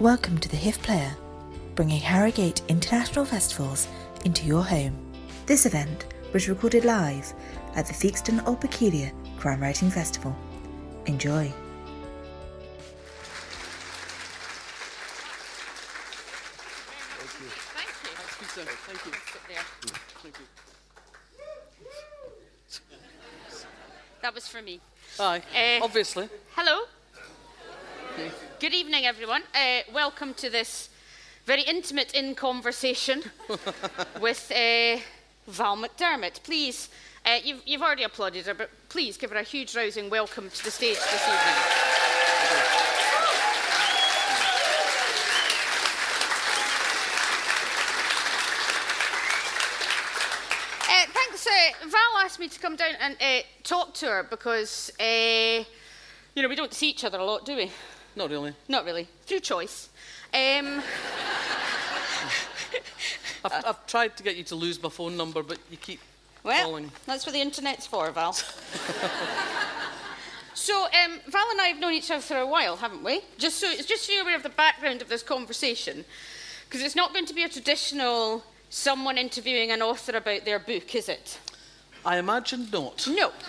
Welcome to the HIF Player, bringing Harrogate International Festivals into your home. This event was recorded live at the Theakston Old Peculier Crime Writing Festival. Enjoy. Thank you. Thank you. Sit there. Thank you. That was for me. Aye, Eh. obviously. Hello. Good evening, everyone. Uh, welcome to this very intimate in conversation with uh, Val McDermid. Please, uh, you've, you've already applauded her, but please give her a huge rousing welcome to the stage this evening. Uh, thanks. Uh, Val asked me to come down and uh, talk to her because, uh, you know, we don't see each other a lot, do we? Not really. Not really. Through choice. Um, I've, I've tried to get you to lose my phone number, but you keep well, calling. that's what the internet's for, Val. so, um, Val and I have known each other for a while, haven't we? Just so, just so you're aware of the background of this conversation, because it's not going to be a traditional someone interviewing an author about their book, is it? I imagine not. No.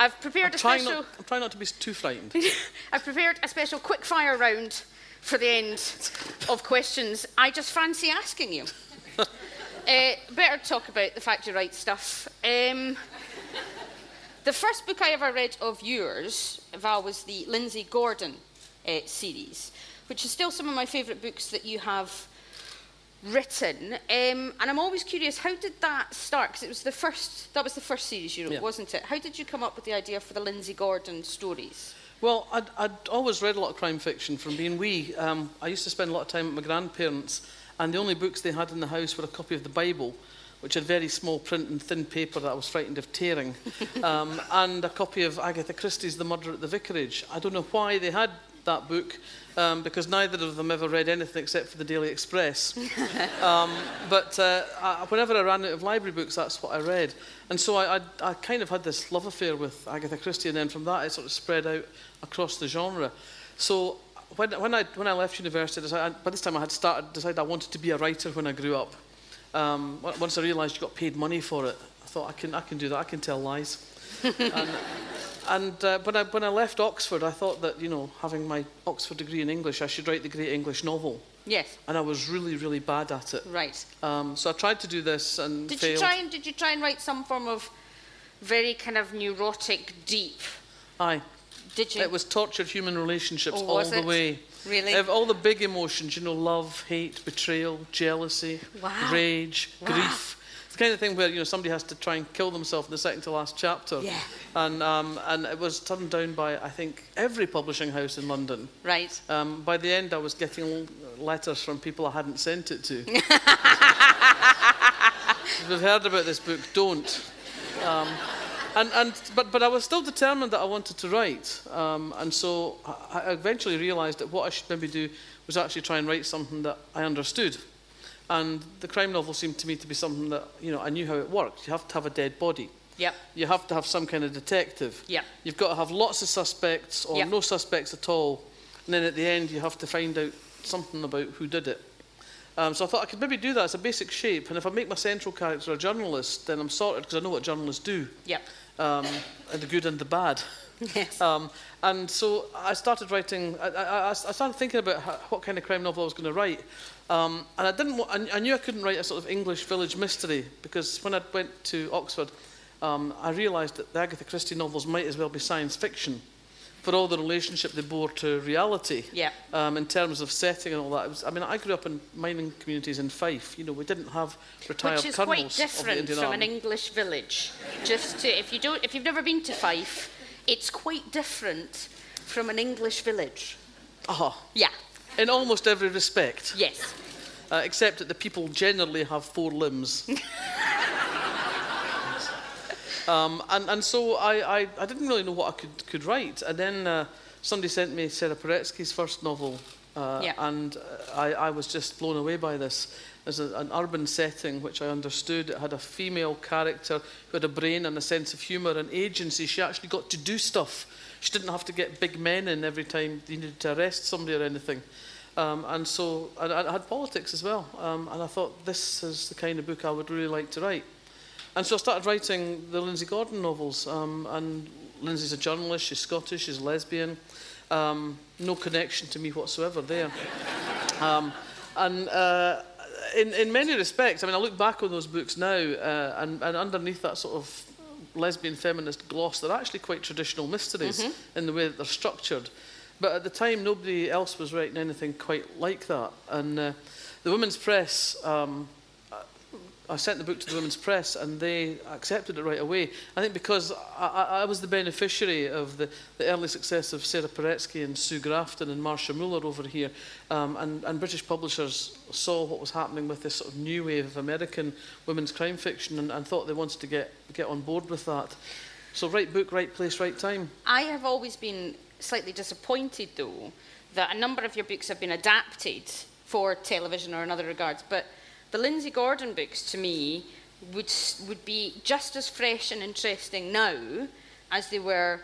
I've prepared I'm a special. not, I'm trying not to be too frightened. I've prepared a special quick fire round for the end of questions I just fancy asking you. uh, better talk about the fact you write stuff. Um, the first book I ever read of yours, Val, was the Lindsay Gordon uh, series, which is still some of my favourite books that you have written. Um, and I'm always curious, how did that start? Because it was the first, that was the first series you wrote, Yeah. wasn't it? How did you come up with the idea for the Lindsay Gordon stories? Well, I'd, I'd always read a lot of crime fiction from being wee. Um, I used to spend a lot of time at my grandparents, and the only books they had in the house were a copy of the Bible, which had very small print and thin paper that I was frightened of tearing, um, and a copy of Agatha Christie's The Murder at the Vicarage. I don't know why they had that book, um, because neither of them ever read anything except for the Daily Express. um, but uh, I, whenever I ran out of library books, that's what I read. And so I, I, I kind of had this love affair with Agatha Christie, and then from that it sort of spread out across the genre. So when, when, I, when I left university, decided, by this time I had started, decided I wanted to be a writer when I grew up. Um, once I realised you got paid money for it, I thought I can, I can do that, I can tell lies. and and uh, when, I, when I left Oxford, I thought that, you know, having my Oxford degree in English, I should write the great English novel. Yes, And I was really, really bad at it. right. Um, so I tried to do this and Did failed. you try and did you try and write some form of very kind of neurotic, deep? Aye. Did you? It was tortured human relationships Oh, all the it? way. Really? Ev- all the big emotions, you know, love, hate, betrayal, jealousy, Wow. rage, Wow. grief. Kind of thing where you know somebody has to try and kill themselves in the second to last chapter. Yeah. And um, and it was turned down by I think every publishing house in London. right. Um, by the end, I was getting letters from people I hadn't sent it to. you've heard about this book, don't. Um, and, and, but, but I was still determined that I wanted to write. Um, and so I, I eventually realised that what I should maybe do was actually try and write something that I understood. And the crime novel seemed to me to be something that, you know, I knew how it worked. You have to have a dead body. Yep. You have to have some kind of detective. Yep. You've got to have lots of suspects or Yep. no suspects at all. And then at the end, you have to find out something about who did it. Um, so I thought I could maybe do that as a basic shape. And if I make my central character a journalist, then I'm sorted because I know what journalists do, Yep. um, and the good and the bad. Yes. Um, and so I started writing, I, I, I started thinking about how, what kind of crime novel I was going to write. Um, and I, didn't, I, I knew I couldn't write a sort of English village mystery because when I went to Oxford, um, I realised that the Agatha Christie novels might as well be science fiction for all the relationship they bore to reality Yeah. um, in terms of setting and all that. Was, I mean, I grew up in mining communities in Fife. You know, we didn't have retired Which is colonels quite different from Army. an English village. Just to, if you don't, if you've never been to Fife, it's quite different from an English village. Aha. Yeah. In almost every respect, Yes. uh, except that the people generally have four limbs. um, and, and so I, I, I didn't really know what I could, could write. And then uh, somebody sent me Sarah Paretsky's first novel, uh, Yeah. and uh, I, I was just blown away by this. As a, an urban setting, which I understood, it had a female character who had a brain and a sense of humour and agency. She actually got to do stuff. She didn't have to get big men in every time they needed to arrest somebody or anything. Um, and so I, I had politics as well. Um, and I thought this is the kind of book I would really like to write. And so I started writing the Lindsay Gordon novels. Um, and Lindsay's a journalist, she's Scottish, she's lesbian. Um, no connection to me whatsoever there. um, and uh, in, in many respects, I mean, I look back on those books now, uh, and, and underneath that sort of lesbian feminist gloss, they're actually quite traditional mysteries mm-hmm. in the way that they're structured. But at the time, nobody else was writing anything quite like that. And uh, the Women's Press um, I sent the book to the Women's Press and they accepted it right away. I think because I, I, was the beneficiary of the, the early success of Sarah Paretsky and Sue Grafton and Marcia Muller over here. Um, and, and British publishers saw what was happening with this sort of new wave of American women's crime fiction and, and thought they wanted to get, get on board with that. So, right book, right place, right time. I have always been slightly disappointed, though, that a number of your books have been adapted for television or in other regards, but the Lindsay Gordon books, to me, would, would be just as fresh and interesting now as they were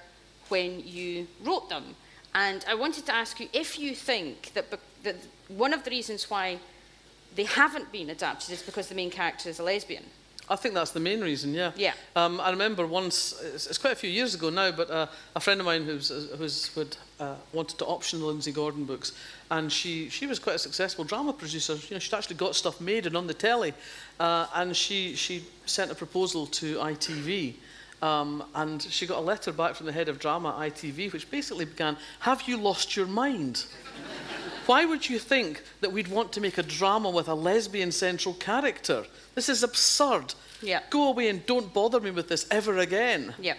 when you wrote them. And I wanted to ask you if you think that, that one of the reasons why they haven't been adapted is because the main character is a lesbian. I think that's the main reason, yeah. Yeah. Um, I remember once, it's, it's, quite a few years ago now, but uh, a friend of mine who's, who's would, uh, wanted to option the Lindsay Gordon books, and she, she was quite a successful drama producer. You know, she'd actually got stuff made and on the telly, uh, and she, she sent a proposal to ITV. Um, and she got a letter back from the head of drama at ITV, which basically began, Have you lost your mind? Why would you think that we'd want to make a drama with a lesbian central character? This is absurd. Yeah. Go away and don't bother me with this ever again. Yeah.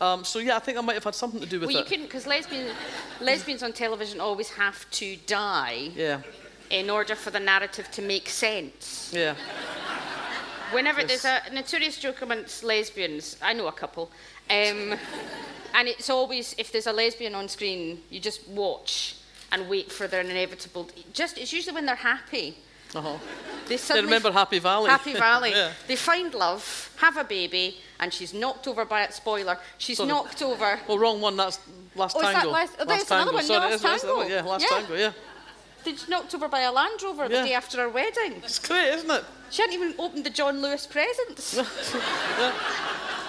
Um, so yeah, I think I might have had something to do with well, it. Well, you couldn't because lesbian, lesbians on television always have to die. Yeah. In order for the narrative to make sense. Yeah. Whenever yes. there's a notorious joke amongst lesbians, I know a couple, um, and it's always if there's a lesbian on screen, you just watch and wait for their inevitable. Just it's usually when they're happy. Uh-huh. They, they remember Happy Valley. Happy Valley. yeah. They find love, have a baby, and she's knocked over by it. Spoiler: she's Sorry. knocked over. Well, wrong one. That's Last oh, Tango. Last, oh, last tango. Another one. Sorry, last tango. yeah, Last yeah. Tango. Yeah. She's knocked over by a Land Rover yeah. the day after her wedding. It's great, isn't it? She hadn't even opened the John Lewis presents. yeah.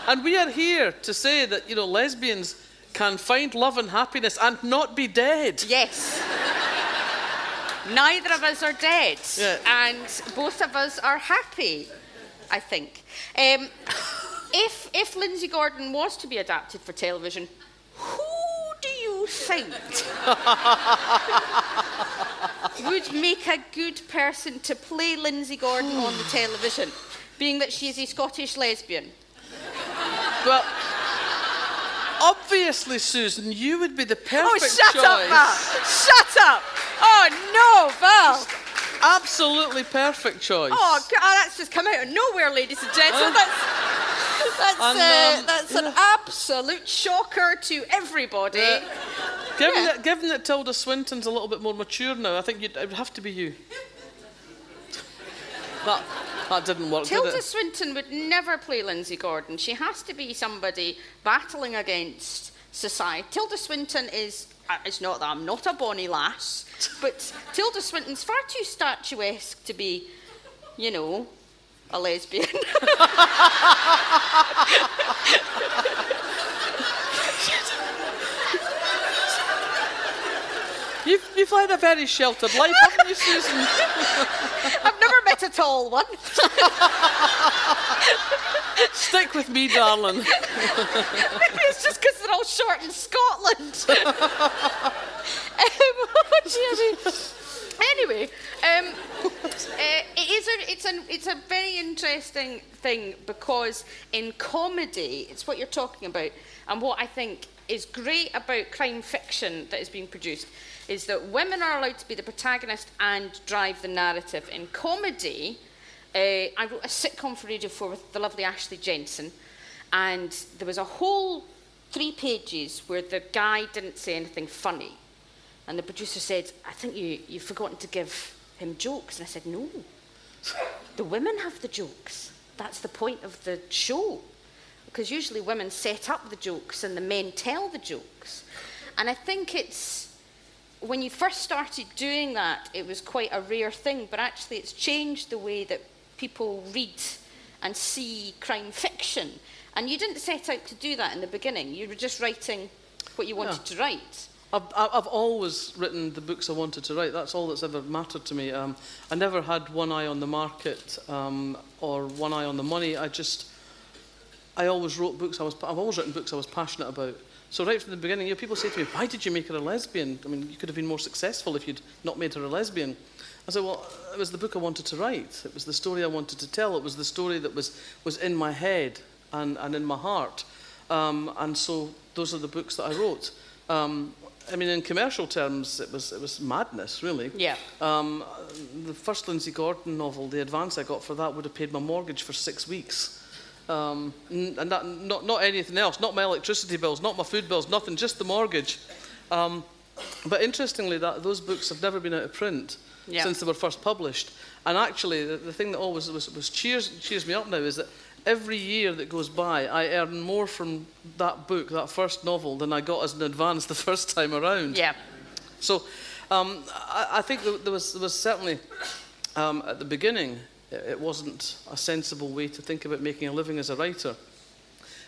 And we are here to say that you know lesbians can find love and happiness and not be dead. Yes. Neither of us are dead, yeah. and both of us are happy, I think. Um, if, if Lindsay Gordon was to be adapted for television, you think would make a good person to play Lindsay Gordon on the television, being that she is a Scottish lesbian? Well, obviously, Susan, you would be the oh, perfect choice. oh, shut choice. up, Val! Shut up! Oh no, Val! Absolutely perfect choice. Oh, God, oh, that's just come out of nowhere, ladies and gentlemen. That's, that's, and, uh, um, that's an absolute shocker to everybody. Given, yeah. that, given that Tilda Swinton's a little bit more mature now, I think it would have to be you. That, that didn't work. Tilda did Swinton would never play Lindsay Gordon. She has to be somebody battling against society. Tilda Swinton is uh, it's not that I'm not a bonny lass, but Tilda Swinton's far too statuesque to be, you know, a lesbian. You've, you've led a very sheltered life, haven't you, Susan? I've never met a tall one. Stick with me, darling. Maybe it's just because they're all short in Scotland. um, anyway, um, uh, it is a, it's, a, it's a very interesting thing because in comedy, it's what you're talking about, and what I think is great about crime fiction that is being produced is that women are allowed to be the protagonist and drive the narrative. In comedy, uh, I wrote a sitcom for Radio 4 with the lovely Ashley Jensen, and there was a whole three pages where the guy didn't say anything funny. And the producer said, I think you, you've forgotten to give him jokes. And I said, No. The women have the jokes. That's the point of the show. Because usually women set up the jokes and the men tell the jokes. And I think it's when you first started doing that, it was quite a rare thing, but actually it's changed the way that people read and see crime fiction. And you didn't set out to do that in the beginning. You were just writing what you wanted Yeah. to write. I've, I've always written the books I wanted to write. That's all that's ever mattered to me. Um, I never had one eye on the market um, or one eye on the money. I just, I always wrote books. I was, I've always written books I was passionate about. So right from the beginning, you know, people say to me, "Why did you make her a lesbian? I mean, you could have been more successful if you'd not made her a lesbian." I said, "Well, it was the book I wanted to write. It was the story I wanted to tell. It was the story that was was in my head and, and in my heart." Um, and so those are the books that I wrote. Um, I mean, in commercial terms, it was it was madness, really. Yeah. Um, the first Lindsay Gordon novel, the advance I got for that would have paid my mortgage for six weeks. Um, and that, not, not anything else, not my electricity bills, not my food bills, nothing, just the mortgage. Um, but interestingly, that, those books have never been out of print Yeah. since they were first published. And actually, the, the thing that always was, was cheers, cheers me up now is that every year that goes by, I earn more from that book, that first novel, than I got as an advance the first time around. Yeah. So um, I, I think there, there, was, there was certainly, um, at the beginning, it, it wasn't a sensible way to think about making a living as a writer.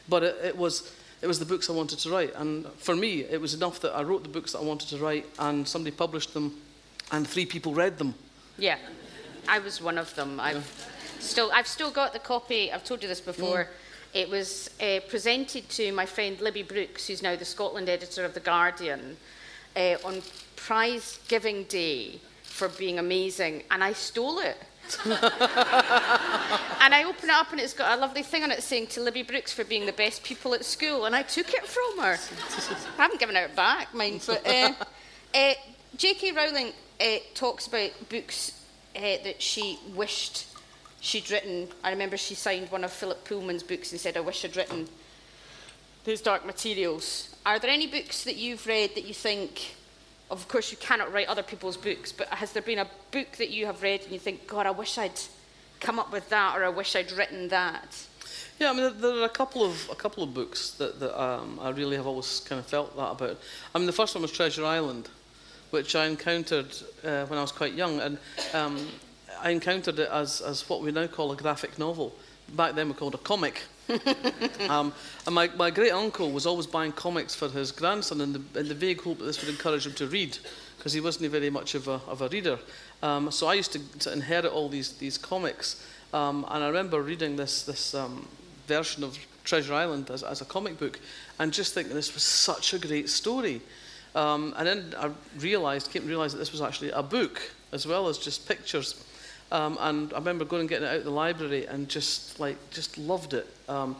But it, it, was, it was the books I wanted to write. And for me, it was enough that I wrote the books that I wanted to write and somebody published them and three people read them. Yeah, I was one of them. I've still, I've still got the copy. I've told you this before. It was uh, presented to my friend Libby Brooks, who's now the Scotland editor of the Guardian, uh, on prize giving day for being amazing, and I stole it. and I open it up, and it's got a lovely thing on it saying to Libby Brooks for being the best pupil at school, and I took it from her. I haven't given it back, mind, but uh, uh, J.K. Rowling uh, talks about books uh, that she wished she'd written. I remember she signed one of Philip Pullman's books and said, I wish I'd written those dark materials. Are there any books that you've read that you think, of course, you cannot write other people's books, but has there been a book that you have read and you think, God, I wish I'd come up with that or I wish I'd written that? Yeah, I mean, there, are a couple of a couple of books that, that um, I really have always kind of felt that about. I mean, the first one was Treasure Island, which I encountered uh, when I was quite young, and um, I encountered it as, as what we now call a graphic novel. Back then we called a comic. um, and my, my great uncle was always buying comics for his grandson in the, in the vague hope that this would encourage him to read, because he wasn't very much of a, of a reader. Um, so I used to, to inherit all these, these comics. Um, and I remember reading this, this um, version of Treasure Island as, as a comic book and just thinking this was such a great story. Um, and then I realised, came to realise that this was actually a book as well as just pictures. Um, and I remember going and getting it out of the library and just like just loved it. Um,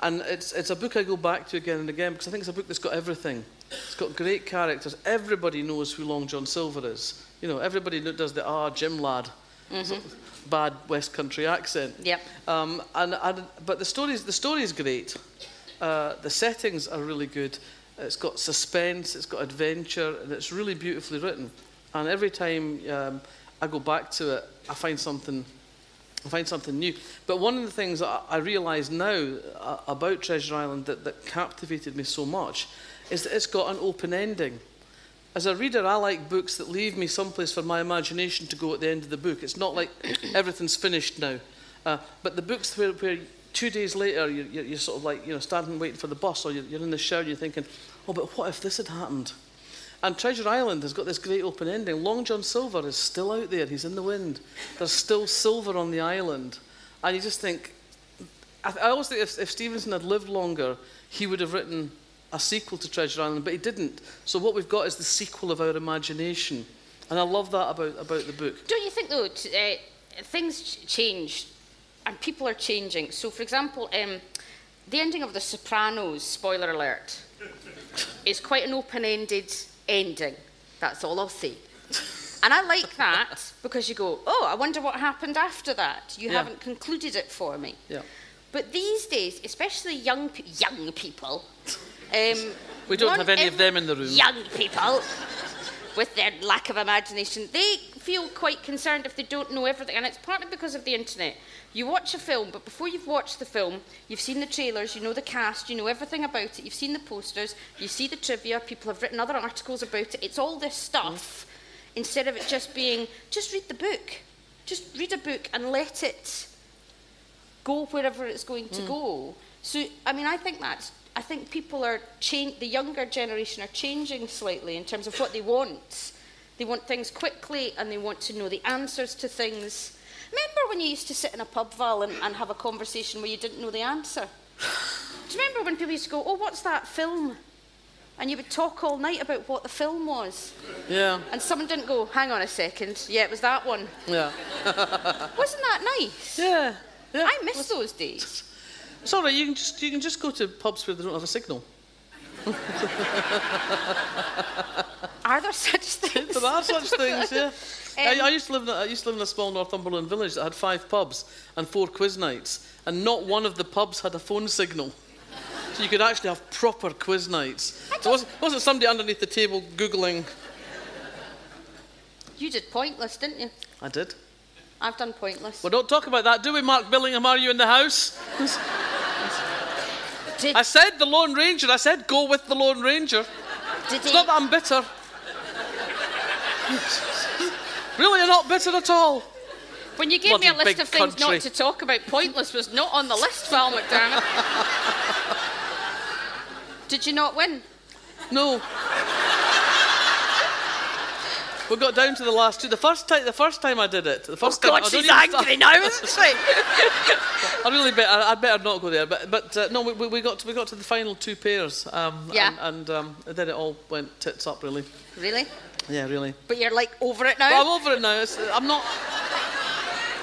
and it's it's a book I go back to again and again because I think it's a book that's got everything. It's got great characters. Everybody knows who Long John Silver is. You know, everybody does the ah Jim lad, sort of bad West Country accent. Yep. Um, and, and but the story's the story's great. Uh, the settings are really good. It's got suspense. It's got adventure, and it's really beautifully written. And every time um, I go back to it, I find something. I find something new. But one of the things that I, realise now uh, about Treasure Island that, that captivated me so much is that it's got an open ending. As a reader, I like books that leave me someplace for my imagination to go at the end of the book. It's not like everything's finished now. Uh, but the books where, where two days later you're, you're, you're sort of like you know standing waiting for the bus, or you're, you're in the shower and you're thinking, oh, but what if this had happened? And Treasure Island has got this great open ending. Long John Silver is still out there. He's in the wind. There's still silver on the island, and you just think. I, I always think if, if Stevenson had lived longer, he would have written a sequel to Treasure Island, but he didn't. So what we've got is the sequel of our imagination, and I love that about about the book. Don't you think, though, t- uh, things ch- change and people are changing? So, for example, um, the ending of The Sopranos, spoiler alert, is quite an open ended ending. That's all I'll say. And I like that because you go, oh, I wonder what happened after that. You Yeah. haven't concluded it for me. Yeah. But these days, especially young, pe- young people, um, We don't have any of them in the room. Young people with their lack of imagination. They feel quite concerned if they don't know everything, and it's partly because of the internet. You watch a film, but before you've watched the film, you've seen the trailers, you know the cast, you know everything about it, you've seen the posters, you see the trivia, people have written other articles about it. It's all this stuff instead of it just being, just read the book. Just read a book and let it go wherever it's going to hmm. go. So, I mean, I think that's, I think people are, change, the younger generation are changing slightly in terms of what they want. They want things quickly and they want to know the answers to things. Remember when you used to sit in a pub, Val, and, and have a conversation where you didn't know the answer? Do you remember when people used to go, oh, what's that film? And you would talk all night about what the film was. Yeah, And someone didn't go, hang on a second, yeah, it was that one. yeah, Wasn't that nice? yeah. yeah. I miss those days. It's all right. You can just you can just go to pubs where they don't have a signal. Are there such things? There are such things, yeah. I, Um, I used to live in a, I used to live in a small Northumberland village that had five pubs and four quiz nights, and not one of the pubs had a phone signal. So you could actually have proper quiz nights. There wasn't, wasn't somebody underneath the table googling. You did Pointless, didn't you? I did. I've done Pointless. Well, don't talk about that, do we, Mark Billingham? Are you in the house? I said the Lone Ranger. I said go with the Lone Ranger. Did It's not that I'm bitter. really, you're not bitter at all. When you gave me a list of things country. not to talk about, Pointless was not on the list, Val McDermid. did you not win? No. We got down to the last two. The first time, the first time I did it, the first time. I don't even start- now, isn't she? I really better. I'd better not go there. But but uh, no, we, we got to we got to the final two pairs. Um, Yeah. And, and um, then it all went tits up, really. really? Yeah, really. But you're like over it now? But I'm over it now. It's, I'm not.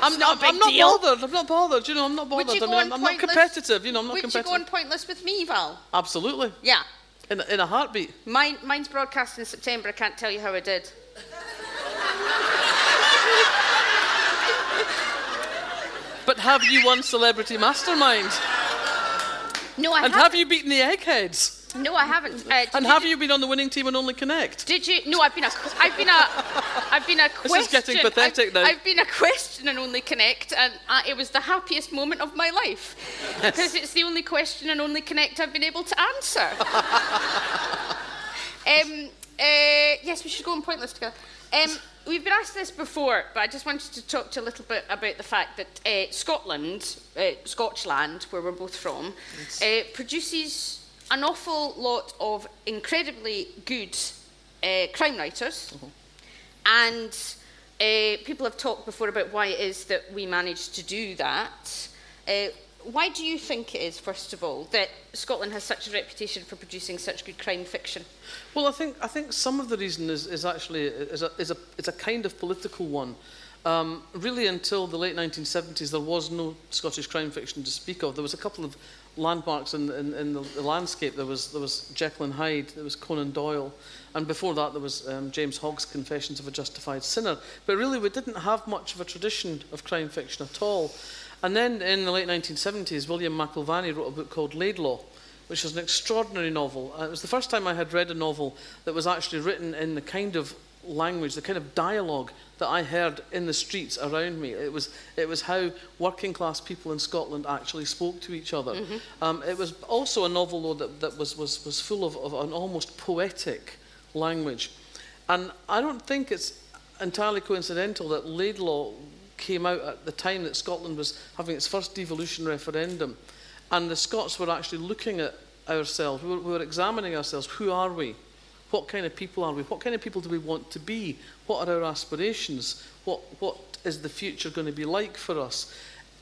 I'm not a I'm not deal. bothered. I'm not bothered. You know, I'm not Would bothered. you I go mean, on I'm, I'm not Pointless? competitive. You know, I'm not Would you go on Pointless with me, Val? Absolutely. Yeah. In, a- in a heartbeat. Mine, mine's broadcast in September. I can't tell you how I did. But have you won Celebrity Mastermind? No, I And haven't. And have you beaten the Eggheads? No, I haven't. Uh, And have you been on the winning team on Only Connect? Did you? No, I've been a. I've been a. I've been a question. This is getting pathetic I've, now. I've been a question and only connect, and uh, it was the happiest moment of my life because it's the only question and only connect I've been able to answer. um, uh, yes, we should go on pointless together. Um, we've been asked this before, but I just wanted to talk to you a little bit about the fact that uh, Scotland, uh, Scotchland, where we're both from, uh, produces an awful lot of incredibly good uh, crime writers. And uh, people have talked before about why it is that we managed to do that. Why do you think it is, first of all, that Scotland has such a reputation for producing such good crime fiction? Well, I think I think some of the reason is, is actually is a, is a it's a kind of political one. Um, really, until the late 1970s, there was no Scottish crime fiction to speak of. There was a couple of landmarks in, in, in the, the landscape. There was there was Jekyll and Hyde. There was Conan Doyle, and before that there was um, James Hogg's Confessions of a Justified Sinner. But really, we didn't have much of a tradition of crime fiction at all. And then in the late 1970s, William McIlvanney wrote a book called Laidlaw, which was an extraordinary novel. Uh, it was the first time I had read a novel that was actually written in the kind of language, the kind of dialogue that I heard in the streets around me. It was, it was how working class people in Scotland actually spoke to each other. Um, it was also a novel, though, that, that was, was, was full of, of an almost poetic language. And I don't think it's entirely coincidental that Laidlaw came out at the time that Scotland was having its first devolution referendum. And the Scots were actually looking at ourselves, we were, we were examining ourselves. Who are we? What kind of people are we? What kind of people do we want to be? What are our aspirations? What, what is the future going to be like for us?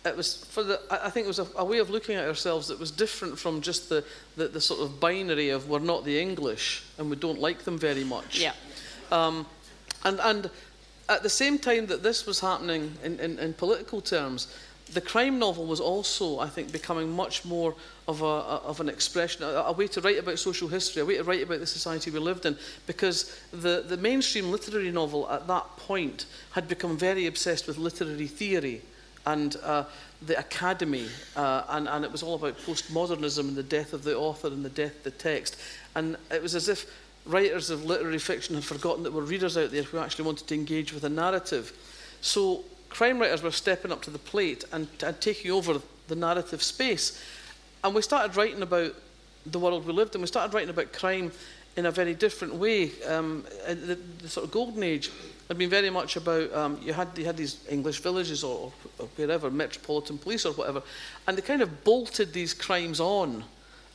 It was for the, I think it was a, a way of looking at ourselves that was different from just the, the, the sort of binary of we're not the English and we don't like them very much. Um, and, and at the same time that this was happening in, in, in political terms, the crime novel was also, I think, becoming much more of, a, of an expression, a, a way to write about social history, a way to write about the society we lived in, because the, the mainstream literary novel at that point had become very obsessed with literary theory and uh, the academy, uh, and, and it was all about postmodernism and the death of the author and the death of the text. And it was as if writers of literary fiction had forgotten that there were readers out there who actually wanted to engage with a narrative. So crime writers were stepping up to the plate and, and taking over the narrative space. And we started writing about the world we lived in. We started writing about crime in a very different way. Um, the, the sort of golden age had been very much about um, you had you had these English villages or, or wherever metropolitan police or whatever, and they kind of bolted these crimes on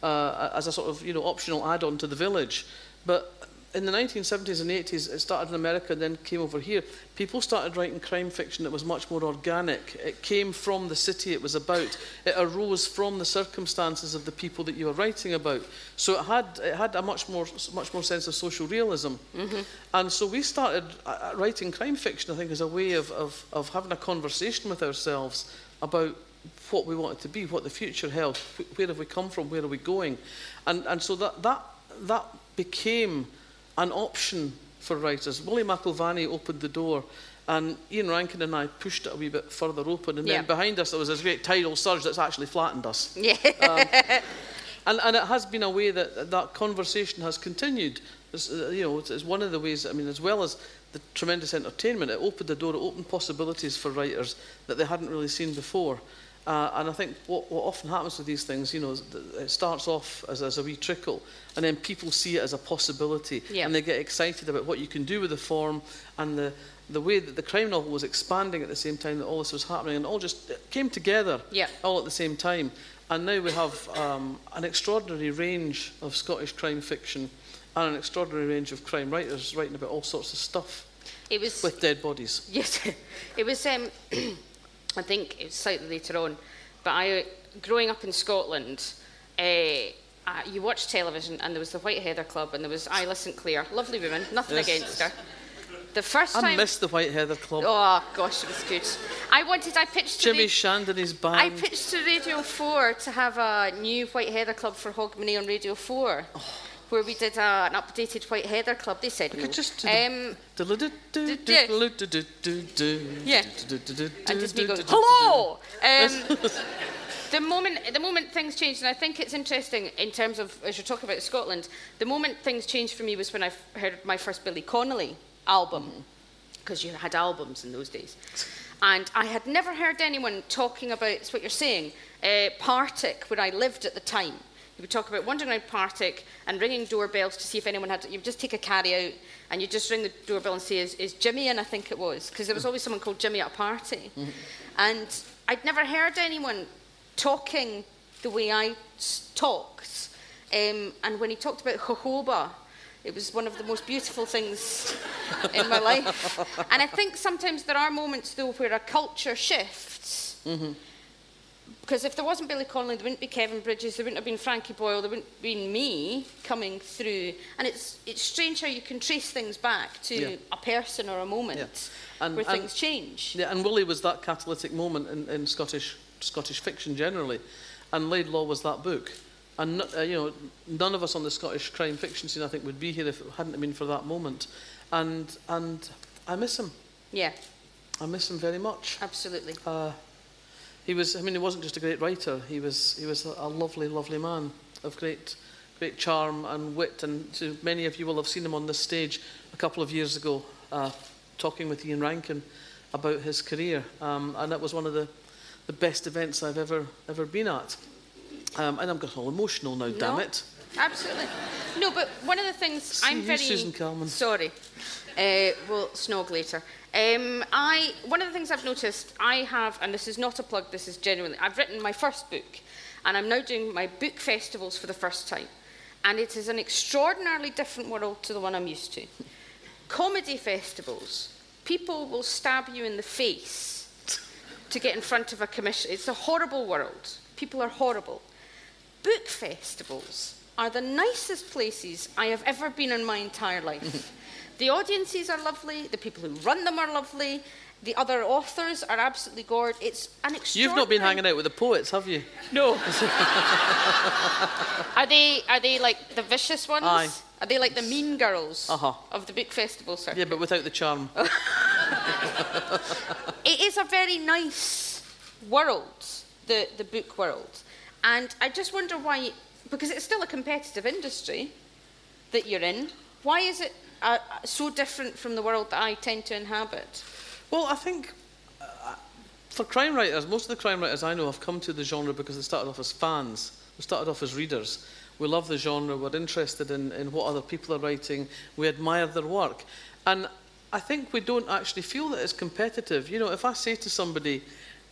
uh, as a sort of you know optional add-on to the village. But in the 1970s and 80s, it started in America and then came over here. People started writing crime fiction that was much more organic. It came from the city it was about. It arose from the circumstances of the people that you were writing about. So it had, it had a much more, much more sense of social realism. Mm-hmm. And so we started uh, uh, writing crime fiction, I think, as a way of, of, of having a conversation with ourselves about what we wanted to be, what the future held, where have we come from, where are we going. And, and so that, that, that became an option for writers. Willie McIlvanney opened the door and Ian Rankin and I pushed it a wee bit further open. And yeah. then behind us there was this great tidal surge that's actually flattened us. Yeah. Um, and, and it has been a way that that conversation has continued. It's, uh, you know, it's one of the ways, I mean, as well as the tremendous entertainment, it opened the door, it opened possibilities for writers that they hadn't really seen before. Uh, and I think what, what often happens with these things, you know, it starts off as, as a wee trickle, and then people see it as a possibility, yeah. and they get excited about what you can do with the form and the, the way that the crime novel was expanding at the same time that all this was happening, and all just came together yeah. all at the same time. And now we have um, an extraordinary range of Scottish crime fiction and an extraordinary range of crime writers writing about all sorts of stuff. It was with dead bodies. Yes, it was. Um, I think it's slightly later on, but I, growing up in Scotland, uh, uh, you watched television and there was the White Heather Club and there was Isla St Clair, lovely woman, nothing yes. against her. The first time I missed the White Heather Club. Oh gosh, it was good. I wanted, I pitched Jimmy to Shand and his band. I pitched to Radio 4 to have a new White Heather Club for Hogmanay on Radio 4. Oh where we did uh, an updated White Heather Club. They said no. Just um, yeah. And just me going, hello. Um, the moment, the moment things changed, and I think it's interesting in terms of as you're talking about Scotland. The moment things changed for me was when I heard my first Billy Connolly album, because mm-hmm. you had albums in those days. And I had never heard anyone talking about, it's what you're saying, uh, Partick, where I lived at the time. You would talk about wandering around Partick and ringing doorbells to see if anyone had. You would just take a carry out and you just ring the doorbell and say, "Is, is Jimmy in?" I think it was because there was always someone called Jimmy at a party, mm-hmm. and I'd never heard anyone talking the way I talked. Um, and when he talked about jojoba, it was one of the most beautiful things in my life. And I think sometimes there are moments though where a culture shifts. Mm-hmm because if there wasn't Billy Connolly, there wouldn't be Kevin Bridges, there wouldn't have been Frankie Boyle, there wouldn't have been me coming through. And it's, it's strange how you can trace things back to yeah. a person or a moment yeah. and, where and, things change. Yeah, and Willie was that catalytic moment in, in Scottish, Scottish fiction generally. And Laidlaw was that book. And uh, you know, none of us on the Scottish crime fiction scene, I think, would be here if it hadn't been for that moment. And, and I miss him. Yeah. I miss him very much. Absolutely. Uh, he was, I mean, he wasn't just a great writer, he was, he was a, lovely, lovely man of great, great charm and wit. And so many of you will have seen him on this stage a couple of years ago, uh, talking with Ian Rankin about his career. Um, and that was one of the, the best events I've ever, ever been at. Um, and I'm getting all emotional now, no, damn it. Absolutely. No, but one of the things See I'm you, very. Susan. Sorry. Uh, we'll snog later. Um, I, one of the things I've noticed, I have, and this is not a plug, this is genuinely, I've written my first book, and I'm now doing my book festivals for the first time. And it is an extraordinarily different world to the one I'm used to. Comedy festivals, people will stab you in the face to get in front of a commission. It's a horrible world. People are horrible. Book festivals are the nicest places I have ever been in my entire life. The audiences are lovely, the people who run them are lovely, the other authors are absolutely gorgeous. It's an extraordinary... You've not been hanging out with the poets, have you? No. are they are they like the vicious ones? Aye. Are they like the mean girls uh-huh. of the book festival circuit? Yeah, but without the charm. it is a very nice world, the, the book world. And I just wonder why, because it's still a competitive industry that you're in, Why is it uh, so different from the world that I tend to inhabit? Well, I think uh, for crime writers, most of the crime writers I know have come to the genre because they started off as fans. They started off as readers. We love the genre, we're interested in, in what other people are writing, we admire their work. And I think we don't actually feel that it's competitive. You know, if I say to somebody,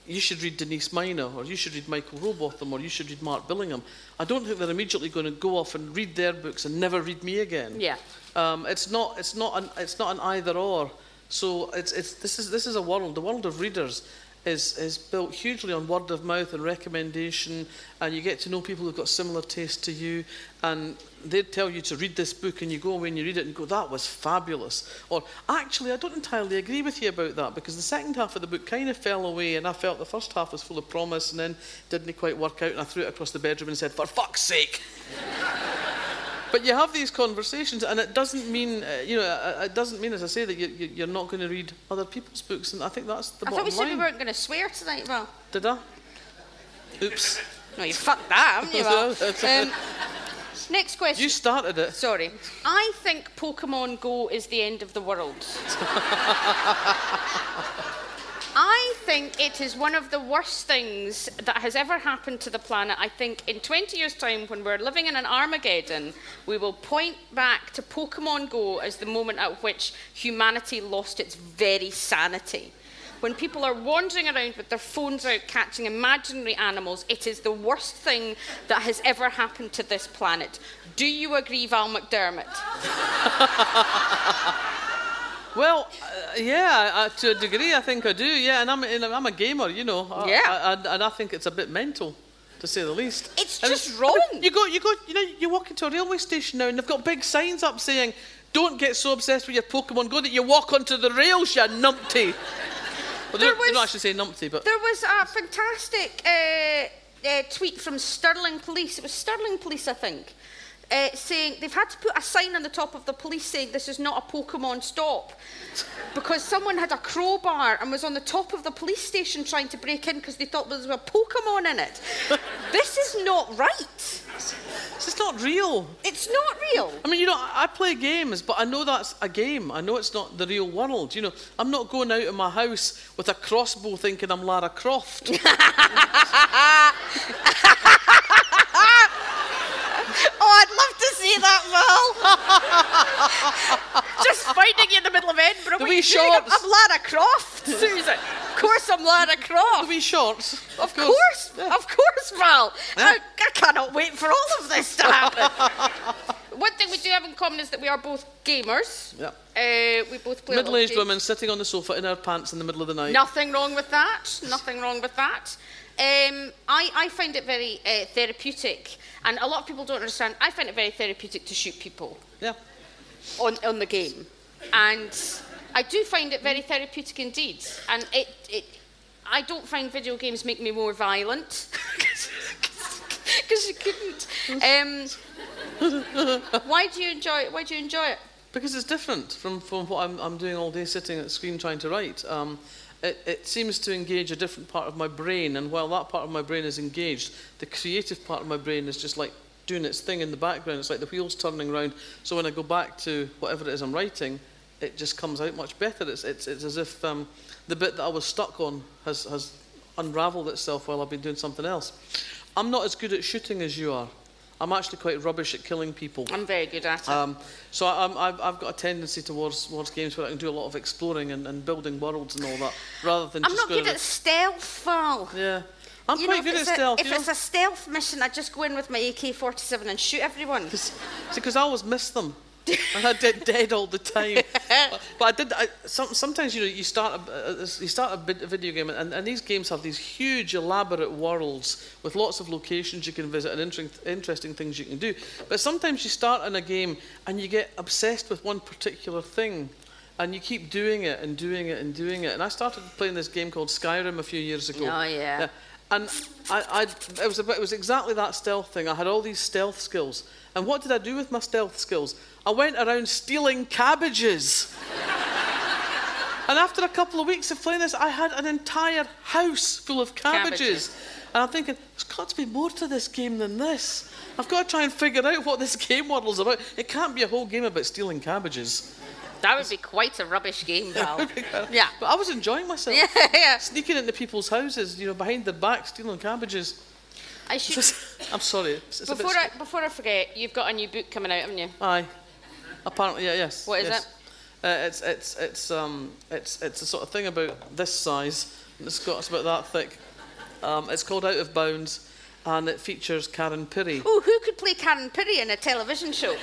you should read Denise Mina, or you should read Michael Rowbotham, or you should read Mark Billingham, I don't think they're immediately going to go off and read their books and never read me again. Yeah. Um, it's not. It's not. An, it's not an either or. So it's. It's. This is. This is a world. The world of readers is, is built hugely on word of mouth and recommendation, and you get to know people who've got similar taste to you, and they tell you to read this book, and you go away and you read it and go, that was fabulous. Or, actually, I don't entirely agree with you about that, because the second half of the book kind of fell away, and I felt the first half was full of promise, and then didn't quite work out, and I threw it across the bedroom and said, for fuck's sake. But you have these conversations, and it doesn't mean, uh, you know, uh, it doesn't mean, as I say, that you, you, are not going to read other people's books, and I think that's the I bottom thought we said line. we weren't going to swear tonight, Val. Did I? Oops. No, you fucked that, haven't you, Val? Um, next question. You started it. Sorry. I think Pokemon Go is the end of the world. I think it is one of the worst things that has ever happened to the planet. I think in 20 years' time, when we're living in an Armageddon, we will point back to Pokemon Go as the moment at which humanity lost its very sanity. When people are wandering around with their phones out catching imaginary animals, it is the worst thing that has ever happened to this planet. Do you agree, Val McDermid? Well, uh, yeah, uh, to a degree, I think I do. Yeah, and I'm, and I'm a gamer, you know. I- Yeah. I, I, and I think it's a bit mental, to say the least. It's And just I mean, wrong. you go, you go, you know, you walk into a railway station now, and they've got big signs up saying, "Don't get so obsessed with your Pokemon Go that you walk onto the rails, you numpty." Well, they There don't, they don't was- actually say numpty, but There was a fantastic uh, uh, tweet from Stirling Police. It was Stirling Police, I think, uh, saying they've had to put a sign on the top of the police saying this is not a Pokemon stop because someone had a crowbar and was on the top of the police station trying to break in because they thought there was a Pokemon in it. this is not right. it's just not real. It's not real. I mean, you know, I I play games, but I know that's a game. I know it's not the real world. You know, I'm not going out of my house with a crossbow thinking I'm Lara Croft. Oh, I'd love to see that, Val. Just finding you in the middle of Edinburgh. The wee? I'm- shorts. I'm Lara Croft, Susan. Of course I'm Lara Croft. the wee shorts. Of course, Yeah. of course, Val. Yeah. I, I cannot wait for all of this to happen. One thing we do have in common is that we are both gamers. Yeah. Uh, we both play of Middle-aged women sitting on the sofa in our pants in the middle of the night. Nothing wrong with that. Nothing wrong with that. Um, I, I find it very uh, therapeutic, and a lot of people don't understand. I find it very therapeutic to shoot people Yeah. on, on the game, and I do find it very therapeutic indeed. And it, it I don't find video games make me more violent because you couldn't. Um, why do you enjoy it? Why do you enjoy it? Because it's different from, from what I'm, I'm doing all day sitting at the screen trying to write. Um, it, it seems to engage a different part of my brain, and while that part of my brain is engaged, the creative part of my brain is just like doing its thing in the background. It's like the wheels turning around. So when I go back to whatever it is I'm writing, it just comes out much better. It's, it's, it's as if um, the bit that I was stuck on has, has unraveled itself while I've been doing something else. I'm not as good at shooting as you are. I'm actually quite rubbish at killing people. I'm very good at it. Um, so I, I've got a tendency towards, towards games where I can do a lot of exploring and, and building worlds and all that, rather than I'm just not good at stealth, Val. Yeah, I'm You quite if good at it's a- stealth. If you know? it's a stealth mission, I just go in with my AK-47 and shoot everyone. because I always miss them. And I did dead all the time. but, but I did. I, some, sometimes you know you start a, you start a, bit, a video game, and, and these games have these huge, elaborate worlds with lots of locations you can visit and interesting, interesting things you can do. But sometimes you start in a game and you get obsessed with one particular thing. And you keep doing it and doing it and doing it. And I started playing this game called Skyrim a few years ago. Oh, yeah. And I, I, it, was about, it was exactly that stealth thing. I had all these stealth skills. And what did I do with my stealth skills? I went around stealing cabbages. And after a couple of weeks of playing this, I had an entire house full of cabbages. Cabbages. And I'm thinking, there's got to be more to this game than this. I've got to try and figure out what this game model's about. It can't be a whole game about stealing cabbages. That would be quite a rubbish game, Val. yeah. But I was enjoying myself. Yeah, yeah. Sneaking into people's houses, you know, behind their back, stealing cabbages. I should. I'm sorry. It's, it's a bit Before I, before I forget, you've got a new book coming out, haven't you? Aye. Apparently, yeah, yes. What is yes. it? Uh, it's it's it's um it's it's a sort of thing about this size. and It's got it's about that thick. Um, it's called Out of Bounds, and it features Karen Pirie. Oh, who could play Karen Pirie in a television show?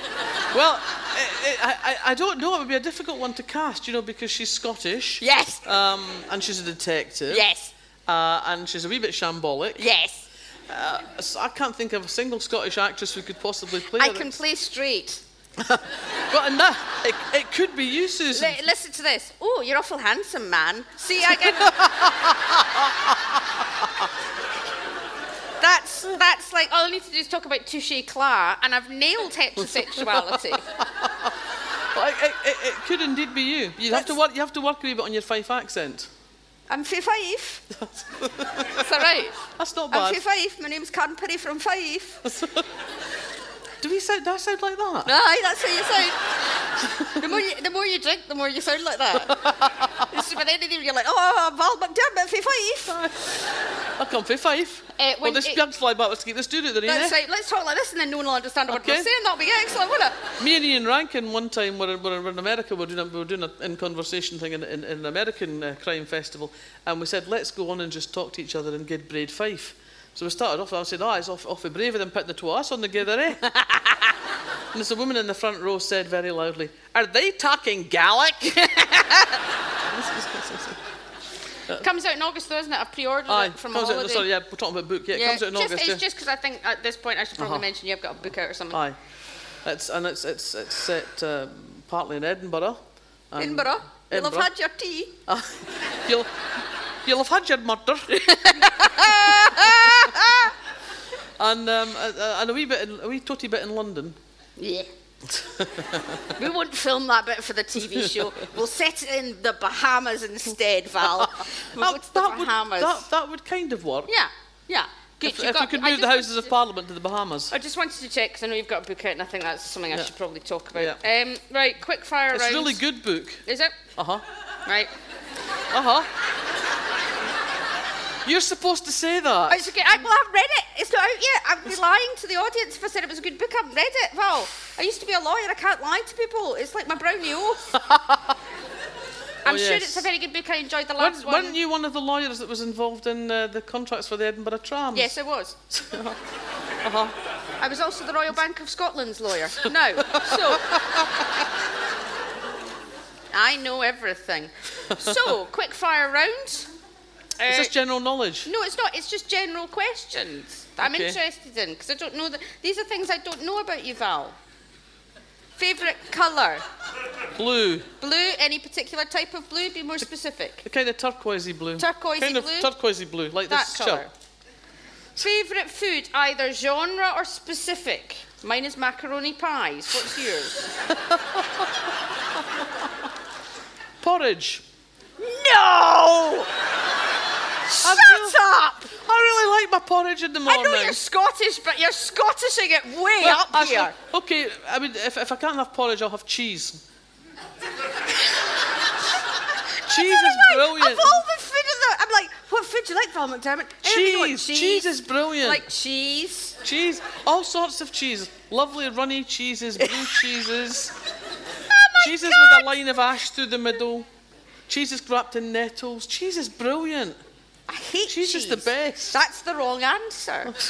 Well, it, it, I I I don't know. It would be a difficult one to cast, you know, because she's Scottish. Yes. Um, and she's a detective. Yes. Uh, and she's a wee bit shambolic. Yes. Uh, so I can't think of a single Scottish actress who could possibly play I can play straight. But enough. it, it could be you, Susan. Li- listen to this. Oh, you're awful handsome, man. See, I get. that's that's like all I need to do is talk about touche Clara, and I've nailed heterosexuality. Well, it, it, it could indeed be you. You have to work. You have to work a wee bit on your Fife accent. I'm Fife. Is that right? That's not bad. I'm Fife. My name's Karen Pirie from Fife. Do we sound? Do I sound like that? Aye, that's how you sound. the more you, the more you drink, the more you sound like that. It's by the end of the year, you're like, oh, Val McDermid from Fife. I come from Fife. Uh, well, this bug's fly back. Let's keep the studio there, That's eh? right. Let's talk like this, and then no one will understand what Okay. we're saying. That'll be excellent, won't it? Me and Ian Rankin one time were, were in America. We were doing a, we were doing an in conversation thing in, in, in an American uh, crime festival, and we said let's go on and just talk to each other and get braid Fife. So we started off. And I said, "Oh, it's off off a brave than putting the two us on together, eh?" and there's a woman in the front row said very loudly, "Are they talking Gaelic?" Comes out in August, though, isn't it? I pre-ordered Aye, it from comes a out. Sorry, yeah, we're talking about book. Yeah, it comes out in just, August. It's yeah. just because I think at this point I should probably Uh-huh. mention you've got a book out or something. Aye, it's and it's it's it's set um, partly in Edinburgh. and- Edinburgh, you'll have had your tea. Ah, you'll you'll have had your murder. and um, a, and a wee bit, in, a wee totty bit in London. Yeah. we won't film that bit for the TV show. We'll set it in the Bahamas instead, Val. We'll go to the would, Bahamas. that, that would kind of work. Yeah, yeah. Good. If, if we could move the Houses of Parliament to the Bahamas. I just wanted to check because I know you've got a book out, and I think that's something I should probably talk about. Yeah. Um, right, quick fire It's a round. really good book. Is it? Uh huh. Right. Uh huh. You're supposed to say that. It's okay. I, well, I haven't read it. It's not out yet. I'd be lying to the audience if I said it was a good book. I haven't read it. Well, I used to be a lawyer. I can't lie to people. It's like my brownie oath. I'm sure Oh, yes. it's a very good book. I enjoyed the Weren't, last one. weren't you one of the lawyers that was involved in uh, the contracts for the Edinburgh trams? Yes, I was. Uh-huh. I was also the Royal Bank of Scotland's lawyer. No. So. I know everything. So, quick fire round. Uh, Is this general knowledge? no, it's not. It's just general questions that I'm Okay. interested in because I don't know that these are things I don't know about you, Val. Favorite colour? Blue. Blue. Any particular type of blue? Be more specific. The kind of turquoisey blue. Turquoisey kind blue? of turquoisey blue, like That this colour. shirt. Favorite food, either genre or specific. Mine is macaroni pies. What's yours? Porridge. No! Shut up! I really like my porridge in the morning. I know you're Scottish, but you're Scottishing it way Well, up here. Okay, I mean, if, if I can't have porridge, I'll have cheese. cheese is Like, brilliant. Of all the food in the, I'm like, what food do you like, Val McDermid? Want, Cheese. Cheese is brilliant. Like cheese. cheese, all sorts of cheese. Lovely runny cheeses, blue cheeses. Oh cheeses God. with a line of ash through the middle. Cheeses wrapped in nettles. Cheese is brilliant. I hate Cheese cheese. is the best. That's the wrong answer.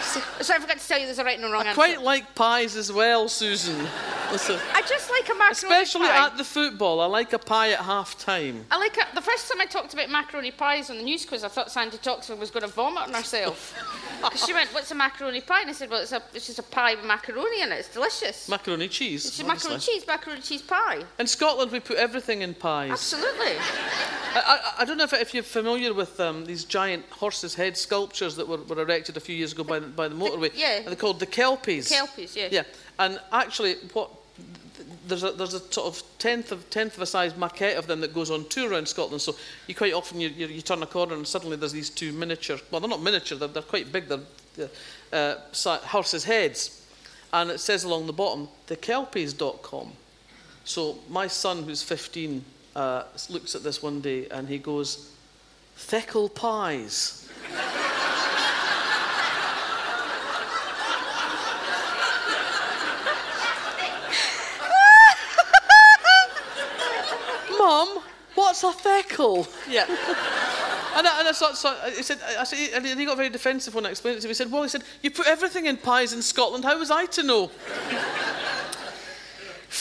Sorry, I forgot to tell you there's a right and a wrong answer. I answer. quite like pies as well, Susan. Listen, I just like a macaroni pie. especially pie. at the football, I like a pie at half time. I like it. The first time I talked about macaroni pies on the news quiz, I thought Sandi Toksvig was going to vomit on herself. Because she went, "What's a macaroni pie?" And I said, "Well, it's, a, it's just a pie with macaroni in it. It's delicious. Macaroni cheese. it's macaroni cheese, macaroni cheese pie. In Scotland, we put everything in pies. Absolutely. I, I, I don't know if, if you're familiar with um, these giant horses' head sculptures that were, were erected a few years ago by the, by the motorway. yeah. And they're called the Kelpies. Kelpies, yes. Yeah, and actually, what there's a there's a sort of tenth of tenth of a size maquette of them that goes on tour around Scotland. So you quite often you, you, you turn a corner and suddenly there's these two miniature. Well, they're not miniature. They're, they're quite big. They're uh, si- horses' heads, and it says along the bottom thekelpies.com. So my son, who's 15, uh, looks at this one day and he goes, "Feckle pies." Mum, what's a feckle? Yeah. And I, and I, so, I said, I said, and he got very defensive when I explained it to him. He said, well, he said, you put everything in pies in Scotland. How was I to know?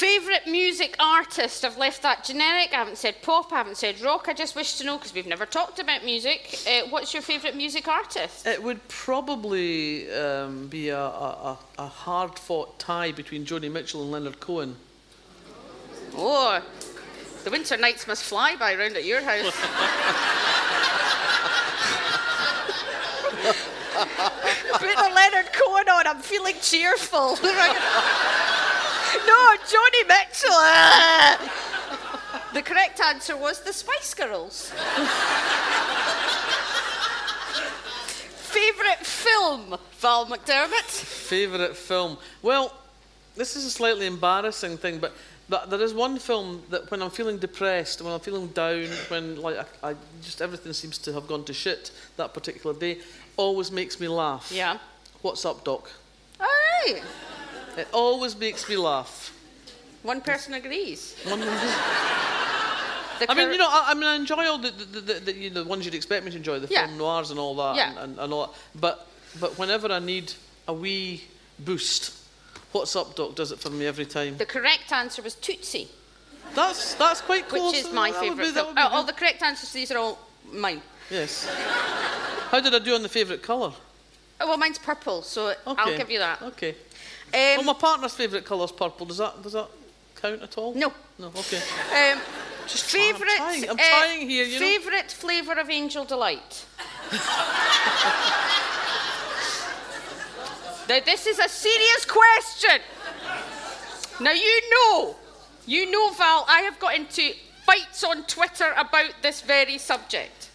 Favourite music artist? I've left that generic. I haven't said pop. I haven't said rock. I just wish to know because we've never talked about music. Uh, what's your favourite music artist? It would probably um, be a, a, a hard-fought tie between Joni Mitchell and Leonard Cohen. Oh, the winter nights must fly by round at your house. Put the Leonard Cohen on. I'm feeling cheerful. no, Joni Mitchell. the correct answer was the Spice Girls. Favourite film, Val McDermid? Favourite film? Well, this is a slightly embarrassing thing, but, but there is one film that when I'm feeling depressed, when I'm feeling down, when like I, I just everything seems to have gone to shit that particular day, always makes me laugh. Yeah. What's up, Doc? All right. It always makes me laugh. One person agrees. One- I mean, you know, I, I mean, I enjoy all the, the, the, the, you know, the ones you'd expect me to enjoy, the Yeah. film noirs and all that, Yeah. and, and, and all that. But, but whenever I need a wee boost, What's Up Doc does it for me every time. the correct answer was Tootsie, That's, that's quite close. which is my That would be- favourite film. would Oh, oh all the correct answers to these are all mine. Yes. How did I do on the favourite colour? Oh, well, mine's purple, so I'll give you that. Okay. Well, Um, my partner's favourite colour's purple. Does that, does that count at all? no. No, okay. Um, Just try- I'm favourite. trying- I'm uh, trying here, you know. Favourite flavour of Angel Delight. now, this is a serious question. Now, you know, you know, Val, I have got into fights on Twitter about this very subject.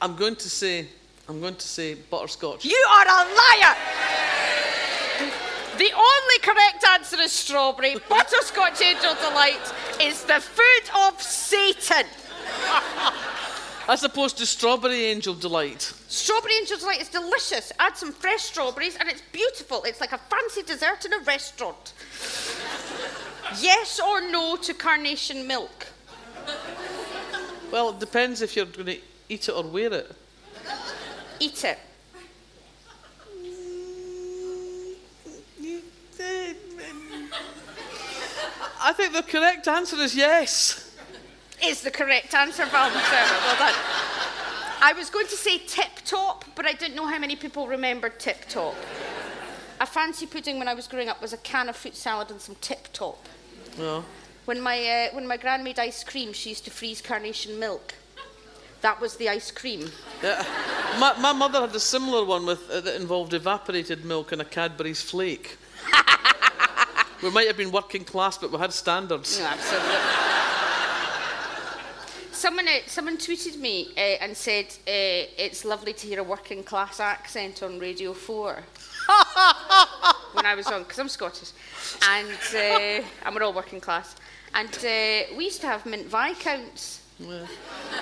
I'm going to say, I'm going to say butterscotch. You are a liar! The only correct answer is strawberry. Butterscotch Angel Delight is the food of Satan. As opposed to strawberry angel delight. Strawberry Angel Delight is delicious. Add some fresh strawberries and it's beautiful. It's like a fancy dessert in a restaurant. yes or no to carnation milk? Well, it depends if you're going to eat it or wear it. Eat it. I think the correct answer is yes. Is the correct answer, Val. Well done. I was going to say tip top, but I didn't know how many people remembered tip top. A fancy pudding when I was growing up was a can of fruit salad and some tip top. No. When my, uh, when my gran made ice cream, she used to freeze carnation milk. That was the ice cream. Yeah. My, my mother had a similar one with, uh, that involved evaporated milk and a Cadbury's flake. We might have been working class, but we had standards. No, absolutely. someone, uh, someone tweeted me uh, and said uh, it's lovely to hear a working class accent on Radio 4. when I was on, because I'm Scottish. And, uh, and we're all working class. And uh, we used to have mint viscounts. Yeah.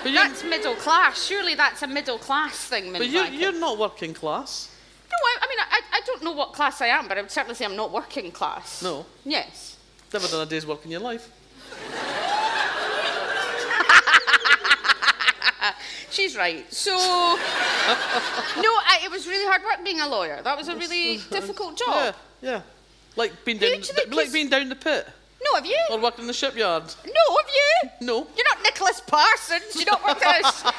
But, That's middle class. Surely that's a middle class thing, mint but you, you're not working class. No, I, I mean, I, I don't know what class I am, but I would certainly say I'm not working class. No. Yes. Never done a day's work in your life. She's right. So, no, I, it was really hard work being a lawyer. That was a really difficult job. Yeah, yeah. Like being down, you like is- being down the pit No, have you? or working in the shipyard. No, have you? No. You're not Nicholas Parsons. You're not working us.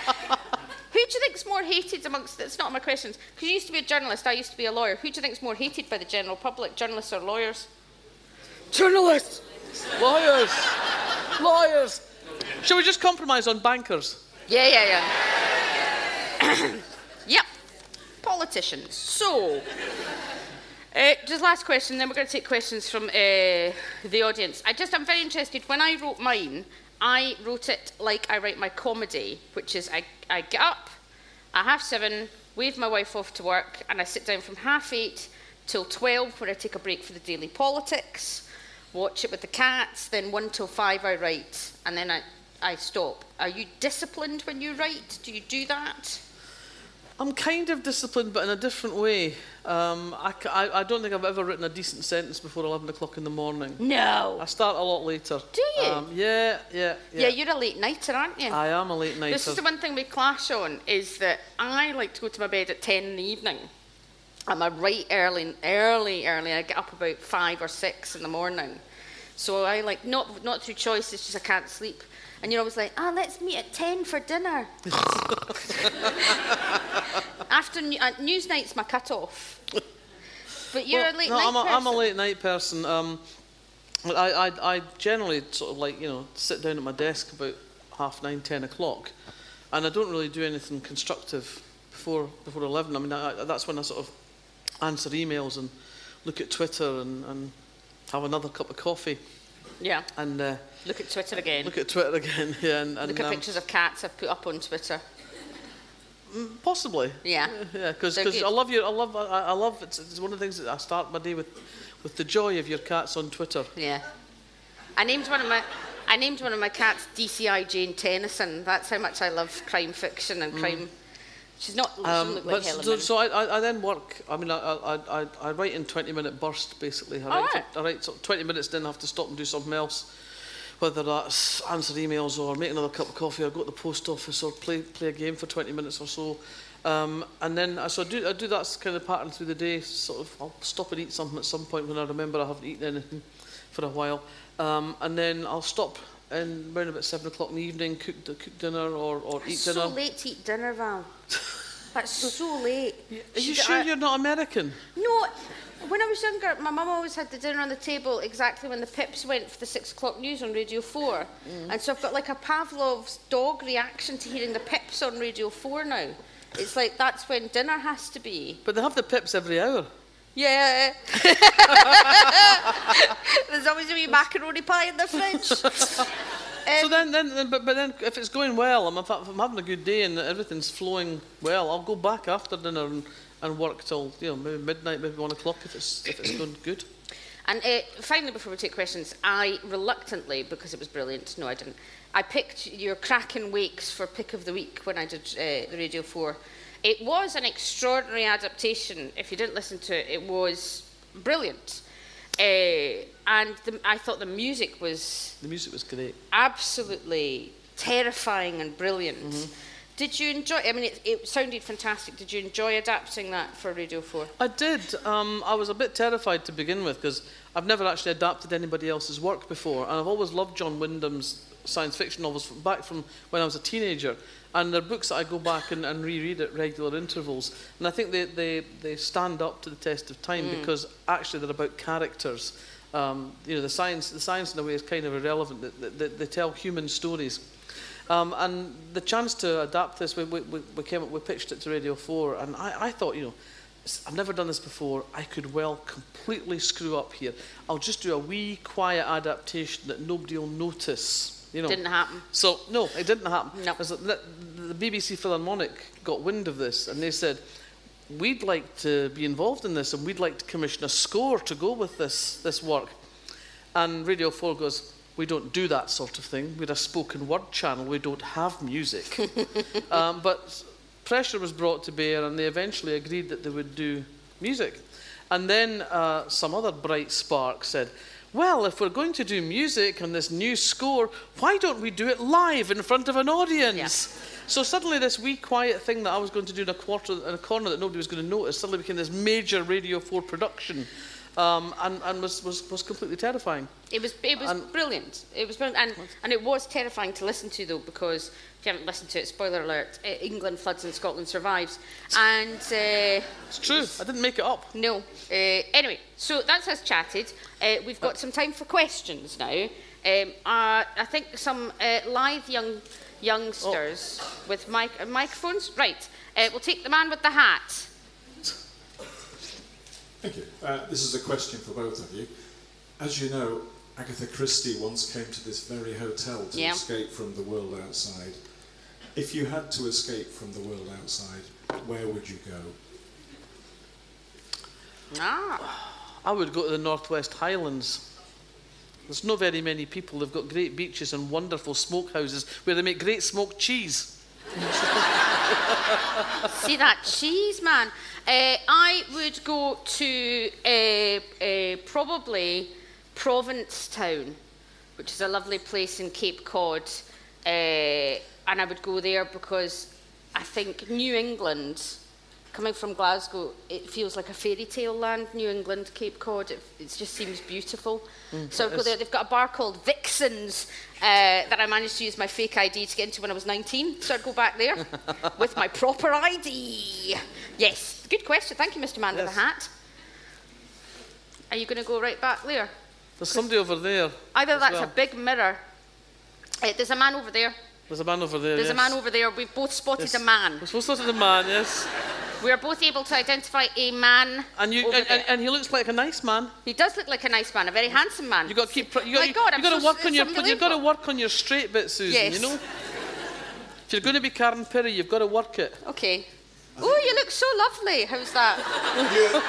Who do you think's more hated amongst? It's not my questions. Because you used to be a journalist. I used to be a lawyer. Who do you think's more hated by the general public, journalists or lawyers? Journalists. Lawyers. Lawyers. Shall we just compromise on bankers? Yeah, yeah, yeah. yep. Politicians. So, Uh, just last question, then we're going to take questions from uh, the audience. I just, I'm very interested. When I wrote mine, I wrote it like I write my comedy, which is I, I get up at half seven, wave my wife off to work, and I sit down from half eight till 12 where I take a break for the daily politics, watch it with the cats, then one till five I write, and then I, I stop. Are you disciplined when you write? Do you do that? I'm kind of disciplined, but in a different way. Um, I, I- I don't think I've ever written a decent sentence before 11 o'clock in the morning. No. I start a lot later. Do you? Um, yeah, yeah, Yeah, yeah. you're a late nighter, aren't you? I am a late nighter. This is the one thing we clash on is that I like to go to my bed at 10 in the evening. I'm a right early, early, early. I get up about five or six in the morning. So I like, not, not through choice, it's just I can't sleep. And you're always like, ah, let's meet at 10 for dinner. After uh, news night's my cut off. But you're Well, a late no, night I'm a, I'm a late night person. Um, I, I, I generally sort of like, you know, sit down at my desk about half nine, ten o'clock, and I don't really do anything constructive before before 11. I mean, I, I- that's when I sort of answer emails and look at Twitter and, and have another cup of coffee Yeah. and uh, Look at Twitter again. look at Twitter again. Yeah, and, and Look at um, pictures of cats I've put up on Twitter. Possibly. Yeah. Yeah, because. I love you. I love. I, I love. It's, it's one of the things that I start my day with, with the joy of your cats on Twitter. Yeah. I named one of my I named one of my cats DCI Jane Tennison. That's how much I love crime fiction and crime. She's not. She Um, like but Helen. so, so I, I, then work. I mean, I, I, I, I write in twenty minute bursts basically. I write, Alright. I write sort of twenty minutes, then I have to stop and do something else, whether that's answer emails or make another cup of coffee, or go to the post office, or play play a game for twenty minutes or so. Um, and then I so I do I do that kind of pattern through the day. Sort of, I'll stop and eat something at some point when I remember I haven't eaten anything for a while, um, and then I'll stop and around about seven o'clock in the evening, cook cook dinner or, or eat It's dinner. so late to eat dinner, Val. That's so late. Are you sure I- you're not American? No, when I was younger, my mum always had the dinner on the table exactly when the Pips went for the six o'clock news on Radio 4. Mm. And so I've got like a Pavlov's dog reaction to hearing the Pips on Radio 4 now. It's like that's when dinner has to be. But they have the pips every hour. Yeah. There's always a wee macaroni pie in the fridge. So then, then, then but, but then, if it's going well, I'm, if I'm having a good day and everything's flowing well, I'll go back after dinner and, and work till you know maybe midnight, maybe one o'clock if it's if it's going good. And uh, finally, before we take questions, I reluctantly, because it was brilliant, no, I didn't, I picked your Kraken Wakes for Pick of the Week when I did uh, the Radio 4. It was an extraordinary adaptation. If you didn't listen to it, it was brilliant. Uh, and the, I thought the music was The music was great. absolutely terrifying and brilliant. Did you enjoy? I mean, it, it sounded fantastic. Did you enjoy adapting that for Radio Four? I did. Um, I was a bit terrified to begin with because I've never actually adapted anybody else's work before, and I've always loved John Wyndham's science fiction novels from, back from when I was a teenager. And they're books that I go back and, and reread at regular intervals. And I think they, they, they stand up to the test of time because actually they're about characters. Um, you know, the science, the science in a way is kind of irrelevant. They, they, they tell human stories. Um, and the chance to adapt this, we, we, we came up, we pitched it to Radio 4, and I, I thought, you know, I've never done this before. I could well completely screw up here. I'll just do a wee, quiet adaptation that nobody will notice. You know. Didn't happen. So no, it didn't happen. No. The BBC Philharmonic got wind of this, and they said, "We'd like to be involved in this, and we'd like to commission a score to go with this this work." And Radio 4 goes, We don't do that sort of thing. We're a spoken word channel. We don't have music. um, but pressure was brought to bear, and they eventually agreed that they would do music. And then uh, some other bright spark said, Well, if we're going to do music on this new score, why don't we do it live in front of an audience? So suddenly, this wee quiet thing that I was going to do in a quarter in a corner that nobody was going to notice suddenly became this major Radio 4 production, um, and, and was, was, was completely terrifying. It was it was And- brilliant. It was brilliant, and and it was terrifying to listen to though because if you haven't listened to it, spoiler alert: uh, England floods and Scotland survives. And uh, It's true. I didn't make it up. no, uh, anyway, so that's us chatted. Uh, we've got some time for questions now. Um, uh, I think some uh, live young youngsters with mic- uh, microphones. Right, uh, we'll take the man with the hat. Thank you. Uh, this is a question for both of you. As you know, Agatha Christie once came to this very hotel to Yeah. escape from the world outside. If you had to escape from the world outside, where would you go? Ah. I would go to the Northwest Highlands. There's not very many people. They've got great beaches and wonderful smokehouses where they make great smoked cheese. See that cheese, man. Uh, I would go to uh, uh, probably Provincetown, which is a lovely place in Cape Cod, uh, and I would go there because I think New England, coming from Glasgow, it feels like a fairy tale land. New England, Cape Cod, it, it just seems beautiful. so I'd go there. They've got a bar called Vixens uh, that I managed to use my fake ID to get into when I was 19. So I'd go back there with my proper ID. Yes, good question. Thank you, Mr. Man with Yes. the hat. Are you going to go right back there? There's somebody over there. Either that's well. a big mirror. Uh, there's a man over there. There's a man over there. There's yes. a man over there. We've both spotted Yes. a man. To look at the man, yes. We are both able to identify a man. And you over and, there. and, and he looks like a nice man. he does look like a nice man, a very handsome man. You've got to keep. pr- You got, My you, God, you I'm got to so- work on your. it's You've got to work on your straight bit, Susan. Yes. You know. If you're going to be Karen Pirie, you've got to work it. Okay. Oh, you look so lovely. How's that? You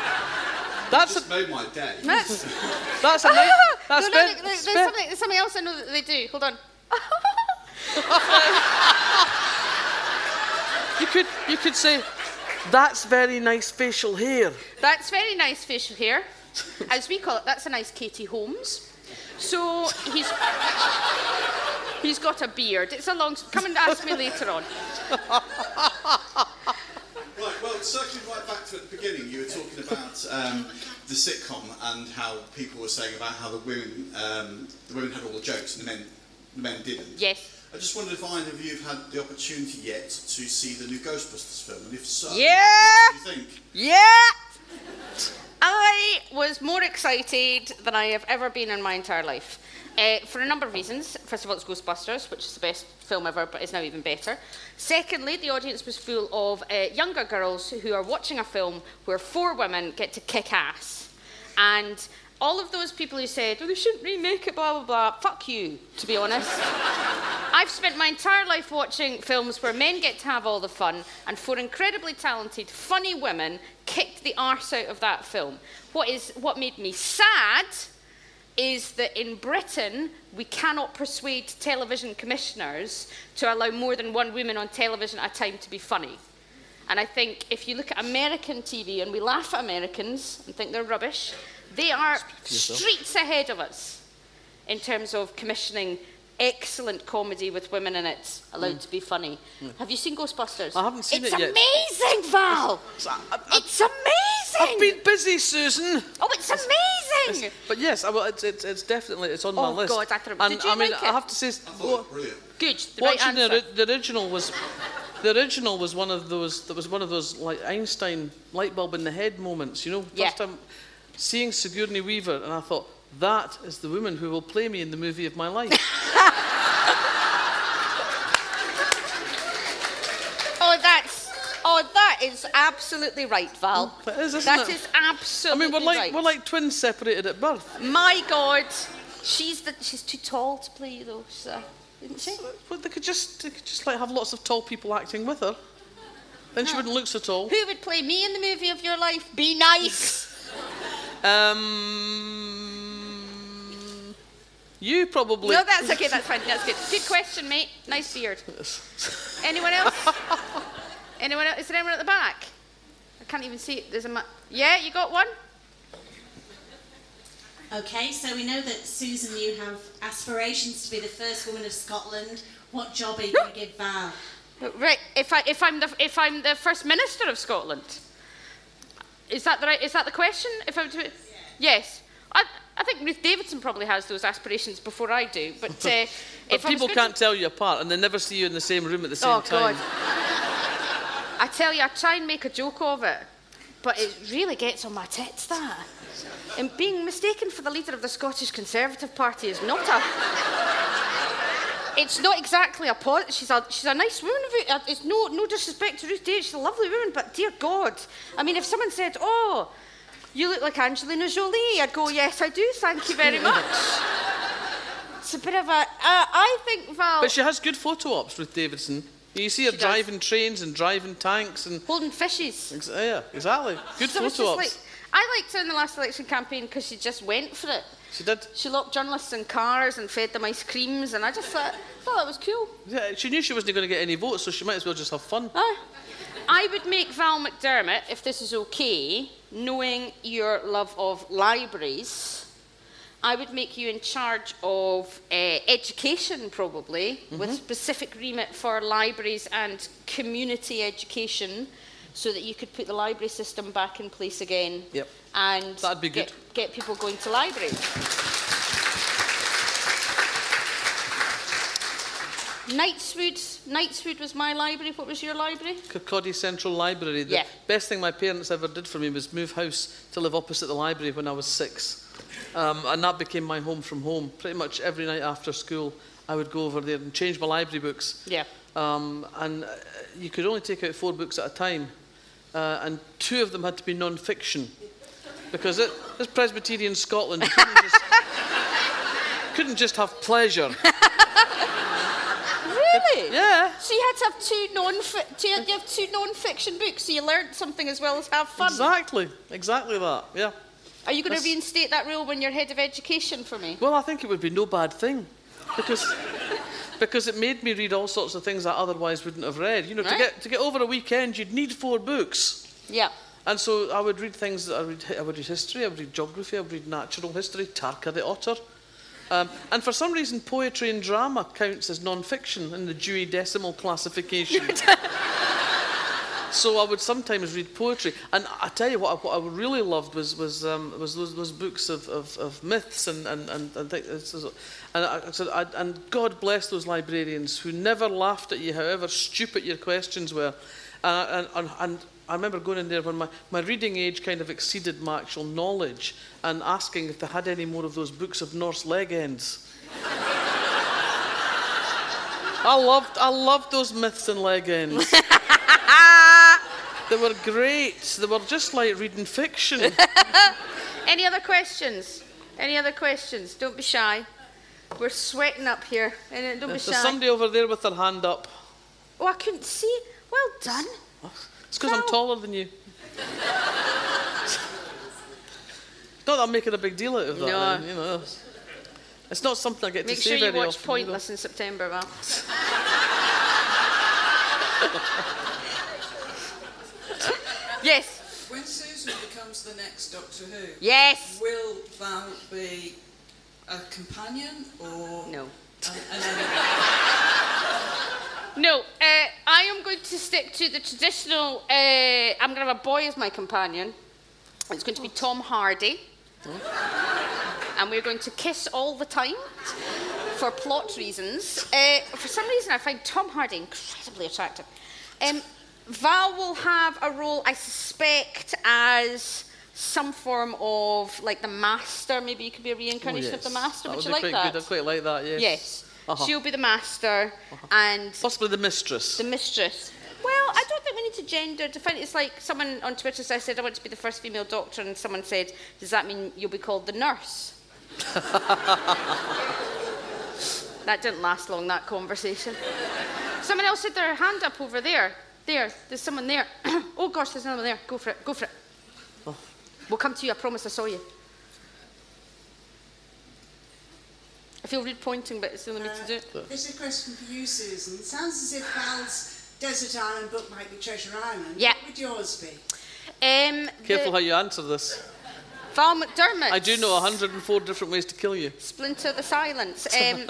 That's a, made my day. That's. that's a nice. That's no, no, very- no, there's, spe- something, there's something else I know that they do. Hold on. You could you could say, that's very nice facial hair. That's very nice facial hair. As we call it, that's a nice Katie Holmes. So he's he's got a beard. It's a long. Come and ask me later on. Right, well, circling right back to at the beginning, you were talking about um, the sitcom and how people were saying about how the women, um, the women had all the jokes and the men, the men didn't. Yes. I just wondered if either of you have had the opportunity yet to see the new Ghostbusters film, and if so, Yeah. what do you think? Yeah. I was more excited than I have ever been in my entire life. Uh, for a number of reasons. First of all, it's Ghostbusters, which is the best film ever, but is now even better. Secondly, the audience was full of uh, younger girls who are watching a film where four women get to kick ass. And all of those people who said, oh, they shouldn't remake it, blah, blah, blah, fuck you, to be honest. I've spent my entire life watching films where men get to have all the fun, and four incredibly talented, funny women kicked the arse out of that film. What is what made me sad is that in Britain we cannot persuade television commissioners to allow more than one woman on television at a time to be funny. And I think if you look at American TV and we laugh at Americans and think they're rubbish, they are streets ahead of us in terms of commissioning excellent comedy with women in it allowed mm. to be funny. Mm. Have you seen Ghostbusters? I haven't seen it's it yet. It's amazing, Val! Uh, it's amazing! I've been busy, Susan. Oh, it's amazing! But yes, I will, it's, it's, it's definitely it's on my oh, list. Oh. God, I thought- and did you I mean, like I it? have to say, I thought it was brilliant. Good, the right watching the, answer. ori- the original was the original was one of those that was one of those like Einstein light bulb in the head moments. You know, first Yeah. time seeing Sigourney Weaver, and I thought that is the woman who will play me in the movie of my life. Oh, that's. Oh, that is absolutely right, Val. That is, isn't That it? is I mean, we're like right. we're like twins separated at birth. My God, she's the, she's too tall to play you though, uh, isn't she? But they could just they could just like have lots of tall people acting with her. Then she wouldn't look so tall. Who would play me in the movie of your life? Be nice. Um, you probably. no, that's okay. That's fine. That's good. Good question, mate. Nice beard. Anyone else? anyone else? Is there anyone at the back? I can't even see it. There's a. Ma- yeah, you got one. Okay, so we know that Susan, you have aspirations to be the first woman of Scotland. What job are you going to give Val? Right. If I if I'm the if I'm the first minister of Scotland, is that the right? Is that the question? If I'm to, yes. I, I think Ruth Davidson probably has those aspirations before I do, but, uh, But if people can't to- tell you apart, and they never see you in the same room at the same time. Oh time. God! I tell you, I try and make a joke of it, but it really gets on my tits. That, and being mistaken for the leader of the Scottish Conservative Party is not a. It's not exactly a po- she's a she's a nice woman. Uh, It's no no disrespect to Ruth Davis. She's a lovely woman, but dear God, I mean, if someone said, "Oh, You look like Angelina Jolie. I'd go, Yes, I do. Thank you very much. it's a bit of a. Uh, I think Val. But she has good photo ops with Davidson. You see her She does. driving trains and driving tanks and holding fishes. ex- yeah, exactly. Good So photo ops. like, I liked her in the last election campaign because she just went for it. She did. She locked journalists in cars and fed them ice creams, and I just thought, thought that was cool. Yeah, she knew she wasn't going to get any votes, so she might as well just have fun. Ah. I would make Val McDermid, if this is okay, knowing your love of libraries, I would make you in charge of uh, education, probably, with specific remit for libraries and community education, so that you could put the library system back in place again. Yep. And That'd be get, good. get people going to libraries. Knightswood, Knightswood was my library. What was your library? Kirkcaldy Central Library. The Yeah. best thing my parents ever did for me was move house to live opposite the library when I was six. Um, and that became my home from home. Pretty much every night after school, I would go over there and change my library books. Yeah. Um, and uh, you could only take out four books at a time. Uh, and two of them had to be non-fiction. Because it, this Presbyterian Scotland couldn't just, couldn't just have pleasure. Really? Yeah. So you had to have two non you have two non-fiction books, so you learnt something as well as have fun. Exactly. Exactly that. Yeah. Are you going to reinstate that rule when you're head of education for me? Well, I think it would be no bad thing, because because it made me read all sorts of things I otherwise wouldn't have read. You know, to get to get over a weekend, you'd need four books, Yeah. And so I would read things. I would I would read history, I would read geography, I would read natural history, Tarka the Otter. Um, and for some reason, poetry and drama counts as non-fiction in the Dewey Decimal classification. so I would sometimes read poetry, and I tell you what, I- what I really loved was was um, was those, those books of, of, of myths and and and and, things. and I, and God bless those librarians who never laughed at you, however stupid your questions were, uh, and, and and. I remember going in there when my, my reading age kind of exceeded my actual knowledge and asking if they had any more of those books of Norse legends. I loved, I loved those myths and legends. they were great. They were just like reading fiction. Any other questions? Any other questions? Don't be shy. We're sweating up here. Don't be There's shy. somebody over there with their hand up. Oh, I couldn't see. Well done. It's because I'm taller than you. Not that I'm making a big deal out of that. No. then, you know. It's not something I get Make to sure say you watch often. Pointless in September, Val. yes. When Susan becomes the next Doctor Who, Yes. will Val be a companion or No. an, an enemy? No, uh, I am going to stick to the traditional. Uh, I'm going to have a boy as my companion. It's going to be Tom Hardy. And we're going to kiss all the time for plot reasons. Uh, for some reason, I find Tom Hardy incredibly attractive. Um, Val will have a role, I suspect, as some form of like the master. Maybe you could be a reincarnation of the master. Oh, That Would would you like quite that? good. I'd quite like that, yes. Yes. Uh-huh. She'll be the master, and Possibly the mistress. the mistress. Well, I don't think we need to gender define it. It's like someone on Twitter said, I said I want to be the first female doctor, and someone said, Does that mean you'll be called the nurse? that didn't last long, that conversation. someone else had their hand up over there. There, there's someone there. oh gosh, there's another one there. Go for it, go for it. We'll come to you, I promise I saw you. I feel rude pointing, but it's the only way to do it. This is a question for you, Susan. It sounds as if Val's Desert Island book might be Treasure Island. Yeah. What would yours be? Um, Careful how you answer this. Val McDermid. I do know 104 different ways to kill you. Splinter the Silence. Um,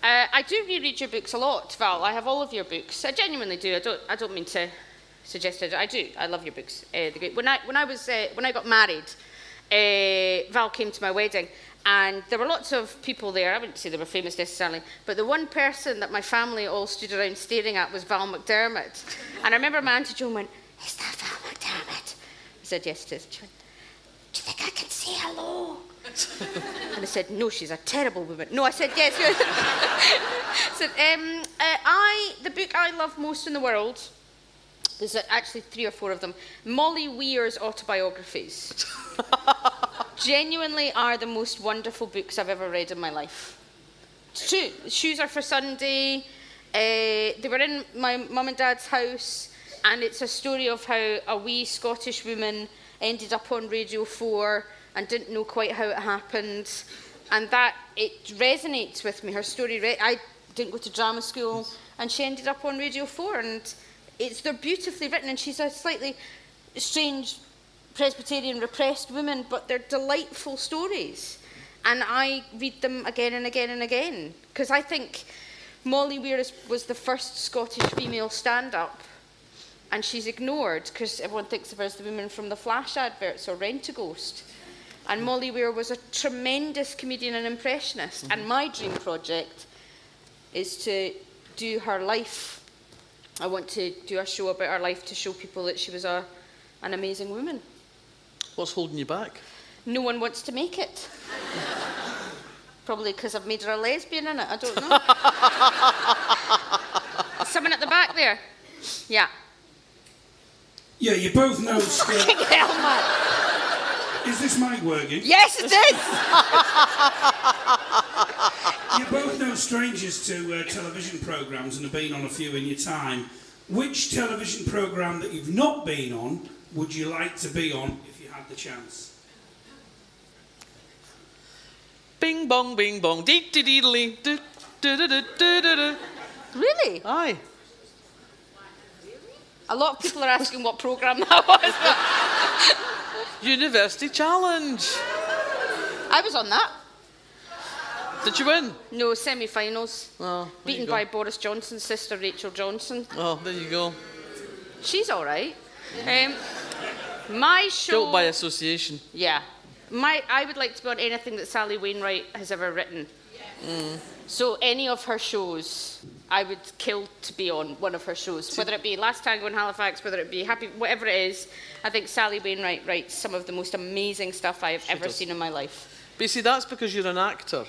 uh, I do reread your books a lot, Val. I have all of your books. I genuinely do. I don't. I don't mean to suggest it. I do. I love your books. Uh, great. When I when I was uh, when I got married, uh, Val came to my wedding, and there were lots of people there. I wouldn't say they were famous necessarily, but the one person that my family all stood around staring at was Val McDermid. And I remember my auntie Joan went, "Is that Val McDermid?" I said, "Yes, it is." She went, do you think I can say hello? and I said, no, she's a terrible woman. No, I said, yes. I said, um, uh, I, the book I love most in the world There's actually three or four of them. Molly Weir's autobiographies genuinely are the most wonderful books I've ever read in my life. Shoes are for Sunday. Uh, they were in my mum and dad's house, and it's a story of how a wee Scottish woman ended up on Radio 4 and didn't know quite how it happened. And that, it resonates with me. Her story, re- I didn't go to drama school, and she ended up on Radio 4, and it's, they're beautifully written, and she's a slightly strange Presbyterian repressed woman, but they're delightful stories. And I read them again and again and again, because I think Molly Weir is, was the first Scottish female stand up, and she's ignored because everyone thinks of her as the woman from the Flash adverts or Rent a Ghost. And Molly Weir was a tremendous comedian and impressionist. And my dream project is to do her life. I want to do a show about her life to show people that she was a, an amazing woman. What's holding you back? No one wants to make it. Probably because I've made her a lesbian in it. I don't know. Someone at the back there. Yeah. Yeah, you both know. St- Hell, is this mic working? Yes, it is. You're both no strangers to uh, television programmes and have been on a few in your time. Which television programme that you've not been on would you like to be on if you had the chance? Bing bong, bing bong, dee dee dee dee dee dee dee Really? Aye. A lot of people are asking what programme that was. University Challenge. I was on that. Did you win? No, semi finals. Oh, Beaten by Boris Johnson's sister, Rachel Johnson. Oh, there you go. She's all right. Um, my show. Guilt by association. Yeah. My, I would like to be on anything that Sally Wainwright has ever written. So any of her shows, I would kill to be on one of her shows. Whether it be Last Tango in Halifax, whether it be Happy, whatever it is, I think Sally Wainwright writes some of the most amazing stuff I have ever does. seen in my life. But you see, that's because you're an actor.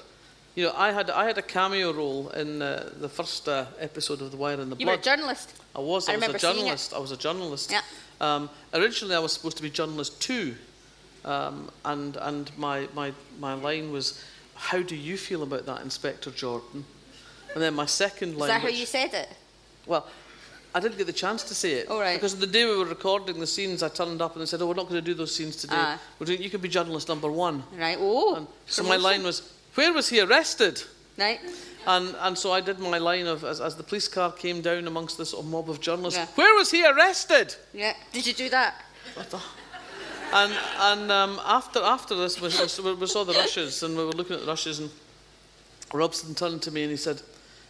You know, I had I had a cameo role in uh, the first uh, episode of The Wire in the Blood. You were a journalist. I was. I I, was a remember seeing it. journalist. I was a journalist. Yeah. Um, originally, I was supposed to be journalist two, um, and and my, my my line was, "How do you feel about that, Inspector Jordan?" And then my second line. Is that how you said it? Well, I didn't get the chance to say it. Oh, right. Because the day we were recording the scenes, I turned up and they said, "Oh, we're not going to do those scenes today. We're doing, you could be journalist number one." Right. Oh. And so my line was, "Where was he arrested?" Right. And, and so I did my line of, as, as the police car came down amongst this sort of mob of journalists, Yeah. where was he arrested? Yeah. Did you do that? And, and um, after, after this, we, we, saw the rushes and we were looking at the rushes and Robson turned to me and he said,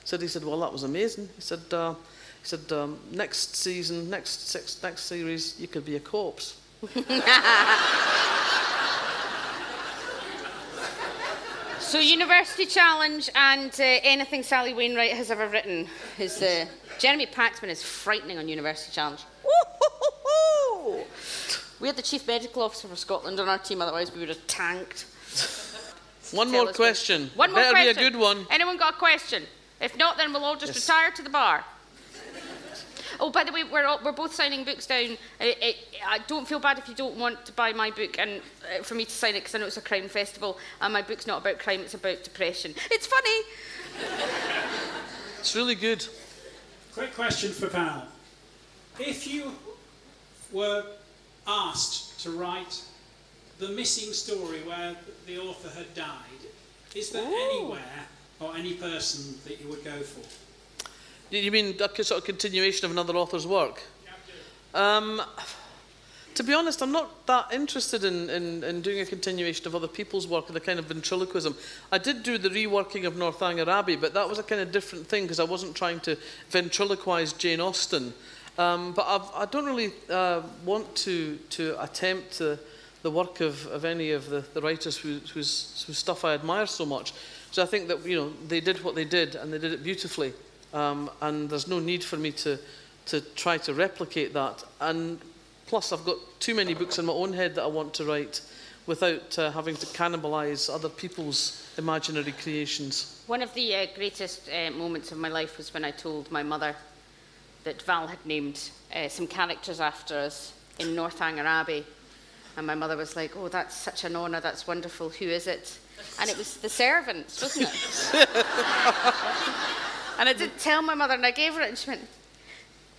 said, he said, well, that was amazing. He said, uh, he said, um, next season, next, six, next series, you could be a corpse. So, University Challenge and uh, anything Sally Wainwright has ever written is uh, Jeremy Paxman is frightening on University Challenge. We had the chief medical officer for Scotland on our team, otherwise we would have tanked. One more question. One more Better question. be a good one. Anyone got a question? If not, then we'll all just Yes. retire to the bar. Oh, by the way, we're, all, we're both signing books down. I, I, I don't feel bad if you don't want to buy my book and uh, for me to sign it because I know it's a crime festival and my book's not about crime, it's about depression. It's funny. It's really good. Quick question for Val. If you were asked to write the missing story where the author had died, is there anywhere or any person that you would go for? You- mean a sort of continuation of another author's work? Um, to be honest, I'm not that interested in, in, in doing a continuation of other people's work, and the kind of ventriloquism. I did do the reworking of Northanger Abbey, but that was a kind of different thing because I wasn't trying to ventriloquise Jane Austen. Um, but I've, I don't really uh, want to, to attempt the work of, of any of the, the writers who, whose, whose stuff I admire so much. So I think that you know they did what they did and they did it beautifully, um, and there's no need for me to to try to replicate that. And plus, I've got too many books in my own head that I want to write without uh, having to cannibalise other people's imaginary creations. One of the uh, greatest uh, moments of my life was when I told my mother that Val had named uh, some characters after us in Northanger Abbey. And my mother was like, Oh, that's such an honour, that's wonderful, who is it? And it was the servants, wasn't it? and I did tell my mother, and I gave her it, and she went,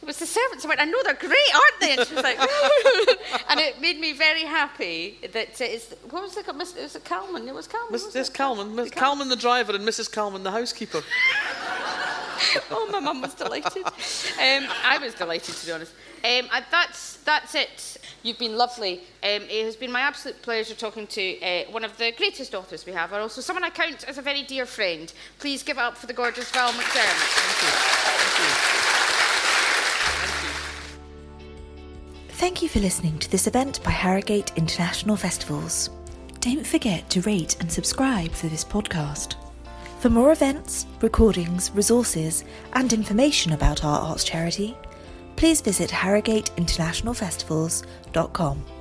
It was the servants. I went, I know they're great, aren't they? And she was like, And it made me very happy that uh, it's, what was it called? Miss- It was Calman? It was Calman. Miss, wasn't Miss it? Calman, Calman the driver and Mrs. Calman the housekeeper. oh, my mum was delighted. Um, I was delighted, to be honest. Um, and that's, that's it. You've been lovely. Um, it has been my absolute pleasure talking to uh, one of the greatest authors we have, and also someone I count as a very dear friend. Please give it up for the gorgeous Val McDermid. Thank you. Thank you. Thank you for listening to this event by Harrogate International Festivals. Don't forget to rate and subscribe for this podcast. For more events, recordings, resources, and information about our arts charity, please visit harrogateinternationalfestivals.com.